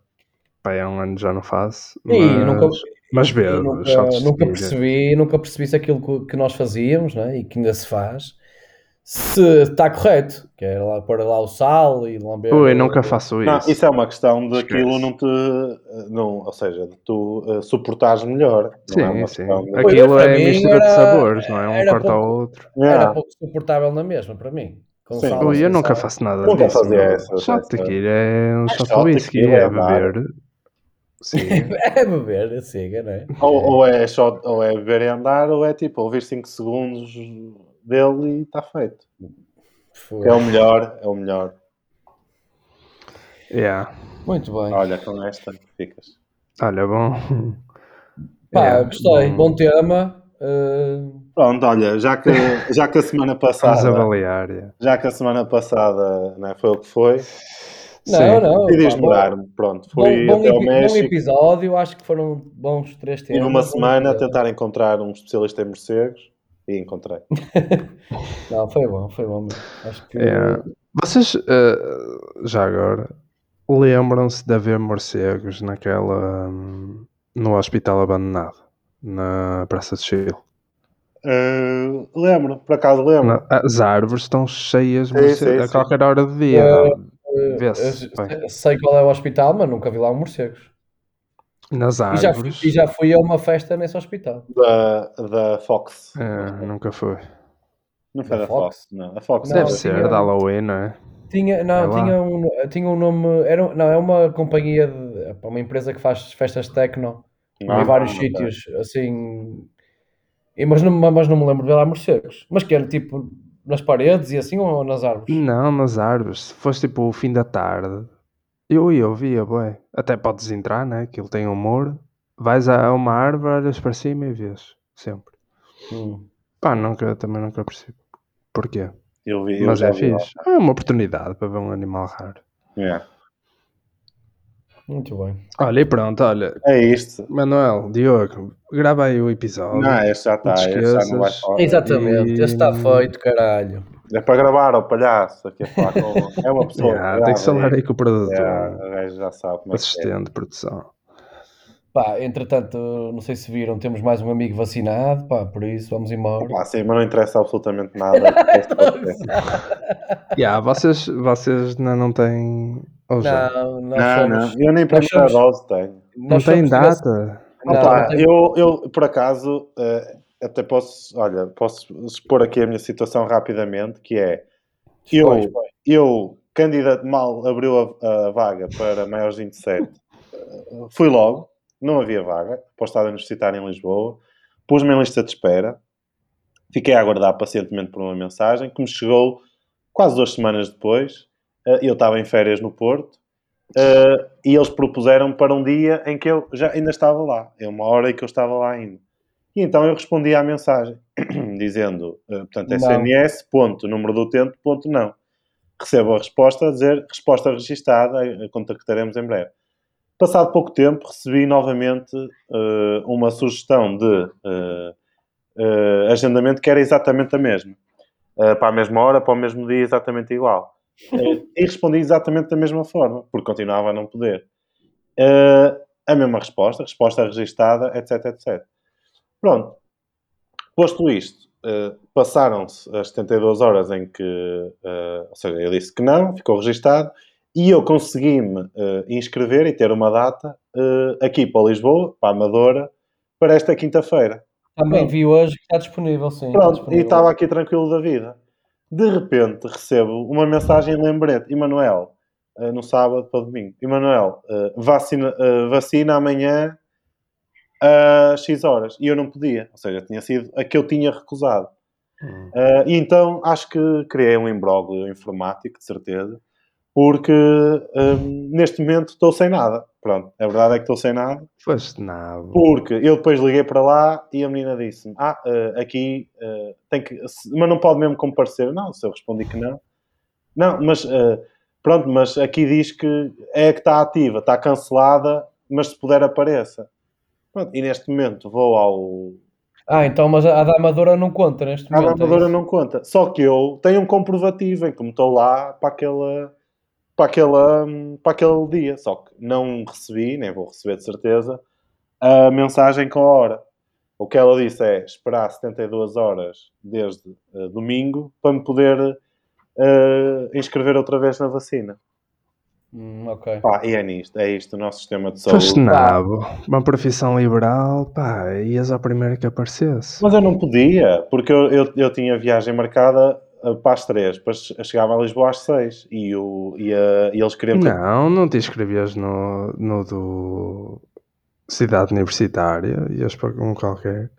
pá, há um ano já não faço. E Mas, nunca, mas bebo, nunca, de nunca tequila. percebi, nunca percebi se aquilo que, nós fazíamos, né? E que ainda se faz, se está correto. Que é lá pôr lá o sal e lamber. Ui, nunca faço isso. Não, isso é uma questão de Esquece. aquilo não te. Não, ou seja, de tu uh, suportares melhor. Sim, não é uma sim. de. Aquilo é mistura de sabores, não é? Um corta ao outro. Era Yeah. pouco suportável na mesma, para mim. Com Sim. sal, Ui, eu sem nunca sal. faço nada Nunca disso. fazia meu. essa, de tequila é um shot de whisky, é é beber. Sim. [LAUGHS] É beber, siga, não é? Ou, ou é shot, ou é beber e andar, ou é tipo ouvir 5 segundos dele e está feito. Foi. É o melhor, é o melhor. Yeah. Muito bem. Olha, com esta ficas. Olha, bom. Pá, Yeah, gostei. Bom tema. Uh, Pronto, olha, já que, já que a semana Vamos passada, avaliar. yeah. já que a semana passada né, foi o que foi, Não, Sim. não. Decidi pá, explorar-me, pronto. Bom, Fui bom, até ao bom México. episódio, acho que foram bons três Tive temas. uma bons semana a tentar encontrar um especialista em morcegos e encontrei. [LAUGHS] Não, foi bom, foi bom. mesmo. Acho que. É. Vocês, eh, já agora, lembram-se de haver morcegos naquela. hum, no hospital abandonado, na Praça de Chile? Uh, lembro, por acaso lembro. As árvores estão cheias de Sim, morcegos sim, a sim. qualquer hora do dia. Eh, Vê-se, sei qual é o hospital, mas nunca vi lá morcegos. Nas E já, fui, árvores. e já fui a uma festa nesse hospital. Da, da Fox. É, nunca foi. Não foi Da da Fox? Fox? Não, a Fox Não, Deve não. ser tinha- da Halloween, não é? Tinha, É não, lá. tinha um, tinha um nome. Era, não, é uma companhia, de, uma empresa que faz festas techno Ah, em vários ok. sítios, assim. E, mas, não, mas não me lembro de ver lá morcegos. Mas que era tipo nas paredes e assim ou nas árvores? Não, nas árvores. Se fosse tipo o fim da tarde, eu ia, eu via, bué. Até podes entrar, né? Aquilo tem um muro. Vais a uma árvore, olhas para cima e vês. Sempre. Hum. Pá, nunca, também nunca percebo. Porquê? Eu vi, eu Mas já é vi lá. fixe. É uma oportunidade para ver um animal raro. É. Muito bem. Olha, e pronto, olha. É isto. Manuel, Diogo, grava aí o episódio. Não, este já está. Este já não vai falar. Exatamente, esse está feito, caralho. É para gravar, o palhaço. Aqui a falar com... É uma pessoa. [LAUGHS] Yeah, que tem que falar aí com o produtor. É, gajo já sabe como é é. assistente de produção. Pá, entretanto, não sei se viram, temos mais um amigo vacinado, pá, por isso vamos embora. Pá, sim, mas não interessa absolutamente nada. [LAUGHS] [LAUGHS] Yeah, vocês, vocês ainda não têm. Ou já? Não, não, não. somos. Eu nem para a somos- dose tenho. Não tem data. Não, Opa, não tem- eu, eu, por acaso, eh, até posso, olha, posso expor aqui a minha situação rapidamente, que é, eu, Pois, pois. eu candidato mal abriu a, a vaga para maiores de 27, eh, fui logo, não havia vaga, para o Estado Universitário em Lisboa, pus-me em lista de espera, fiquei a aguardar pacientemente por uma mensagem, que me chegou quase duas semanas depois, eh, eu estava em férias no Porto, eh, e eles propuseram para um dia em que eu já ainda estava lá, é uma hora em que eu estava lá ainda. E então eu respondi à mensagem, [CLEARS THROAT] dizendo, eh, portanto, Não. Ponto, número do utente, ponto, não. Recebo a resposta a dizer, resposta registada, contactaremos em breve. Passado pouco tempo, recebi novamente eh, uma sugestão de eh, eh, agendamento que era exatamente a mesma. Para a mesma hora, para o mesmo dia, exatamente igual. E respondi exatamente da mesma forma, porque continuava a não poder. A mesma resposta, resposta registada, etc, etc. Pronto. Posto isto, passaram-se as 72 horas em que, ou seja, eu disse que não, ficou registado, e eu consegui-me eh, inscrever e ter uma data eh, aqui para Lisboa, para a Amadora, para esta quinta-feira. Também Pronto. vi hoje que está disponível, sim. Pronto, e disponível. estava aqui tranquilo da vida. De repente recebo uma mensagem em lembrete, Emanuel, eh, no sábado para domingo. Emanuel, vacina, vacina amanhã às X horas. E eu não podia, ou seja, tinha sido a que eu tinha recusado. Hum. E então acho que criei um imbróglio informático, de certeza, porque hum, neste momento estou sem nada. Pronto, a verdade é que estou sem nada. Foste nabo. Porque eu depois liguei para lá e a menina disse-me: Ah, eh, aqui eh, tem que. Mas não pode mesmo comparecer. Não, se eu respondi que não. Não, mas eh, pronto, mas aqui diz que é a que está ativa, está cancelada, mas se puder apareça. Pronto, e neste momento vou ao. Ah, então, mas a, a da Amadora não conta neste A momento. é amadora isso? não conta. Só que eu tenho um comprovativo em que me estou lá para aquela. Para, aquela, hum, para aquele dia, só que não recebi, nem vou receber de certeza, a mensagem com a hora. O que ela disse é esperar 72 horas desde eh, domingo para me poder eh, inscrever outra vez na vacina. Hum, ok. Pá, e é nisto, é isto o nosso sistema de saúde. Foste nabo. Uma profissão liberal, pá, ias ao primeiro que aparecesse. Mas eu não podia, porque eu, eu, eu tinha viagem marcada para as 3, depois chegava a Lisboa às 6 e, o, e, a- e eles queriam que Não, não te inscrevias no, no do Cidade Universitária, ias para um qualquer.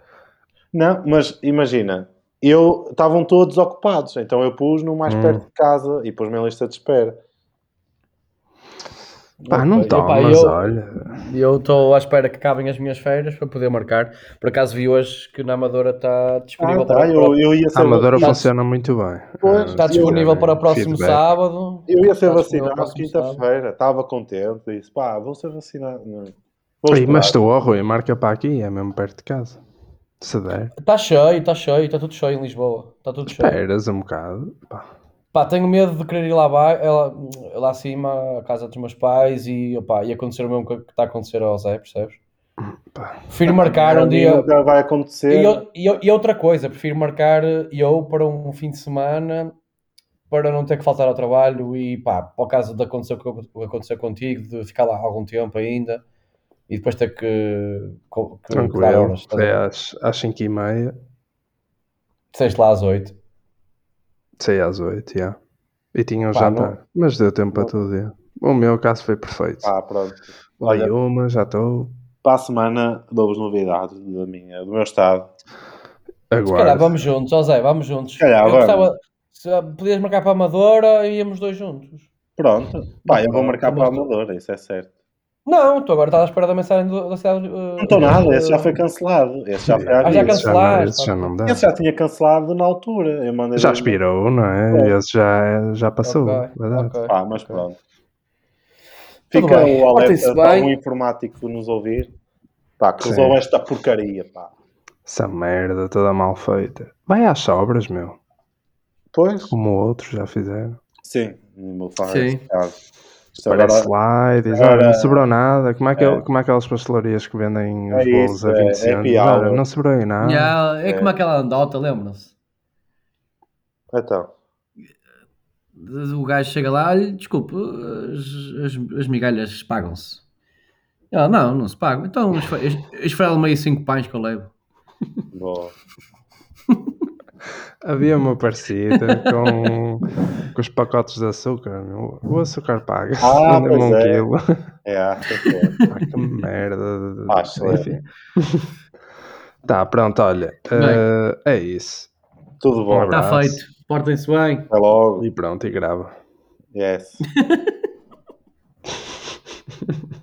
Não, mas imagina, eu estavam todos ocupados, então eu pus no mais Hum. perto de casa e pus-me em lista de espera. Pá, não tomas, eu- olha. Eu estou à espera que acabem as minhas férias para poder marcar. Por acaso vi hoje que na Amadora está disponível Ah, para, tá, eu, eu ia ser, A Amadora Tá- funciona muito bem. Pois, Ah, está eu- disponível para o próximo feedback. sábado. eu ia ser disponível vacinado para quinta-feira. Estava contente. Disse, pá, vou ser vacinado. Ei, mas tu, ó Rui, marca para aqui, é mesmo perto de casa. Se der, Está cheio, está cheio, está tudo cheio em Lisboa. Está tudo cheio. esperas um bocado. Pá, Pá, tenho medo de querer ir lá, lá, lá acima, à casa dos meus pais e, opá, e acontecer o mesmo que está a acontecer ao Zé, percebes? pá. Prefiro marcar um dia. Nunca vai acontecer. E, eu- e eu- e outra coisa, prefiro marcar eu para um fim de semana para não ter que faltar ao trabalho e pá, por causa de acontecer o que aconteceu contigo, de ficar lá algum tempo ainda e depois ter que, que, Tranquilo. horas. Foi ver? às, às 5 e meia, Disseste lá às 8. Saí às 8, já. E tinha um Pá, jantar. Mas deu tempo para Não. tudo, já. O meu caso foi perfeito. Ah, pronto. Olha, Olha, uma, já estou. para a semana dou-vos novidades da minha, do meu estado. Se calhar Aguardo. vamos juntos, Zé, vamos juntos. Se calhar eu vamos. gostava, se podias marcar para a Amadora e íamos dois juntos. Pronto. Pá, eu vou marcar para a Amadora, isso é certo. Não, tu agora estás à espera da mensagem do- da cidade. uh, Não estou nada, esse já foi cancelado. Esse já foi Ah, já. Esse não- cancelaste, esse já não dá. Esse já tinha cancelado na altura. Eu mandei Já expirou, não é? É. Esse já, já passou. Ok, verdade. ok. Pá, mas pronto. Tudo Fica bem. o alerta para bem. um informático nos ouvir. Pá, que Sim. resolva esta porcaria, pá. Essa merda toda mal feita. Vai às sobras, meu. Pois? Como outros já fizeram. Sim, não vou falar Sim. Isto Parece agora lá e diz, agora- olha, não sobrou nada. Como é, que, É. como é aquelas pastelarias que vendem os É bolos isso, a é 20 centos? happy Olha, hour. não sobrou aí nada. Já, é É. como aquela andota, lembram-se? Então, O gajo chega lá, olha, desculpe, as, as, as migalhas pagam-se. Ela, não, não se pagam. Então esfrela-me aí cinco pães que eu levo. boa. Havia uma parecida com, [LAUGHS] com os pacotes de açúcar, meu. o açúcar paga. Ah, pois um é. quilo. Ah, que merda. Acho, é. Enfim. É. Tá, pronto, olha. Uh, é isso. Tudo bom. Está um tá feito. Portem-se bem. Até logo. E pronto, e grava. Yes. [LAUGHS]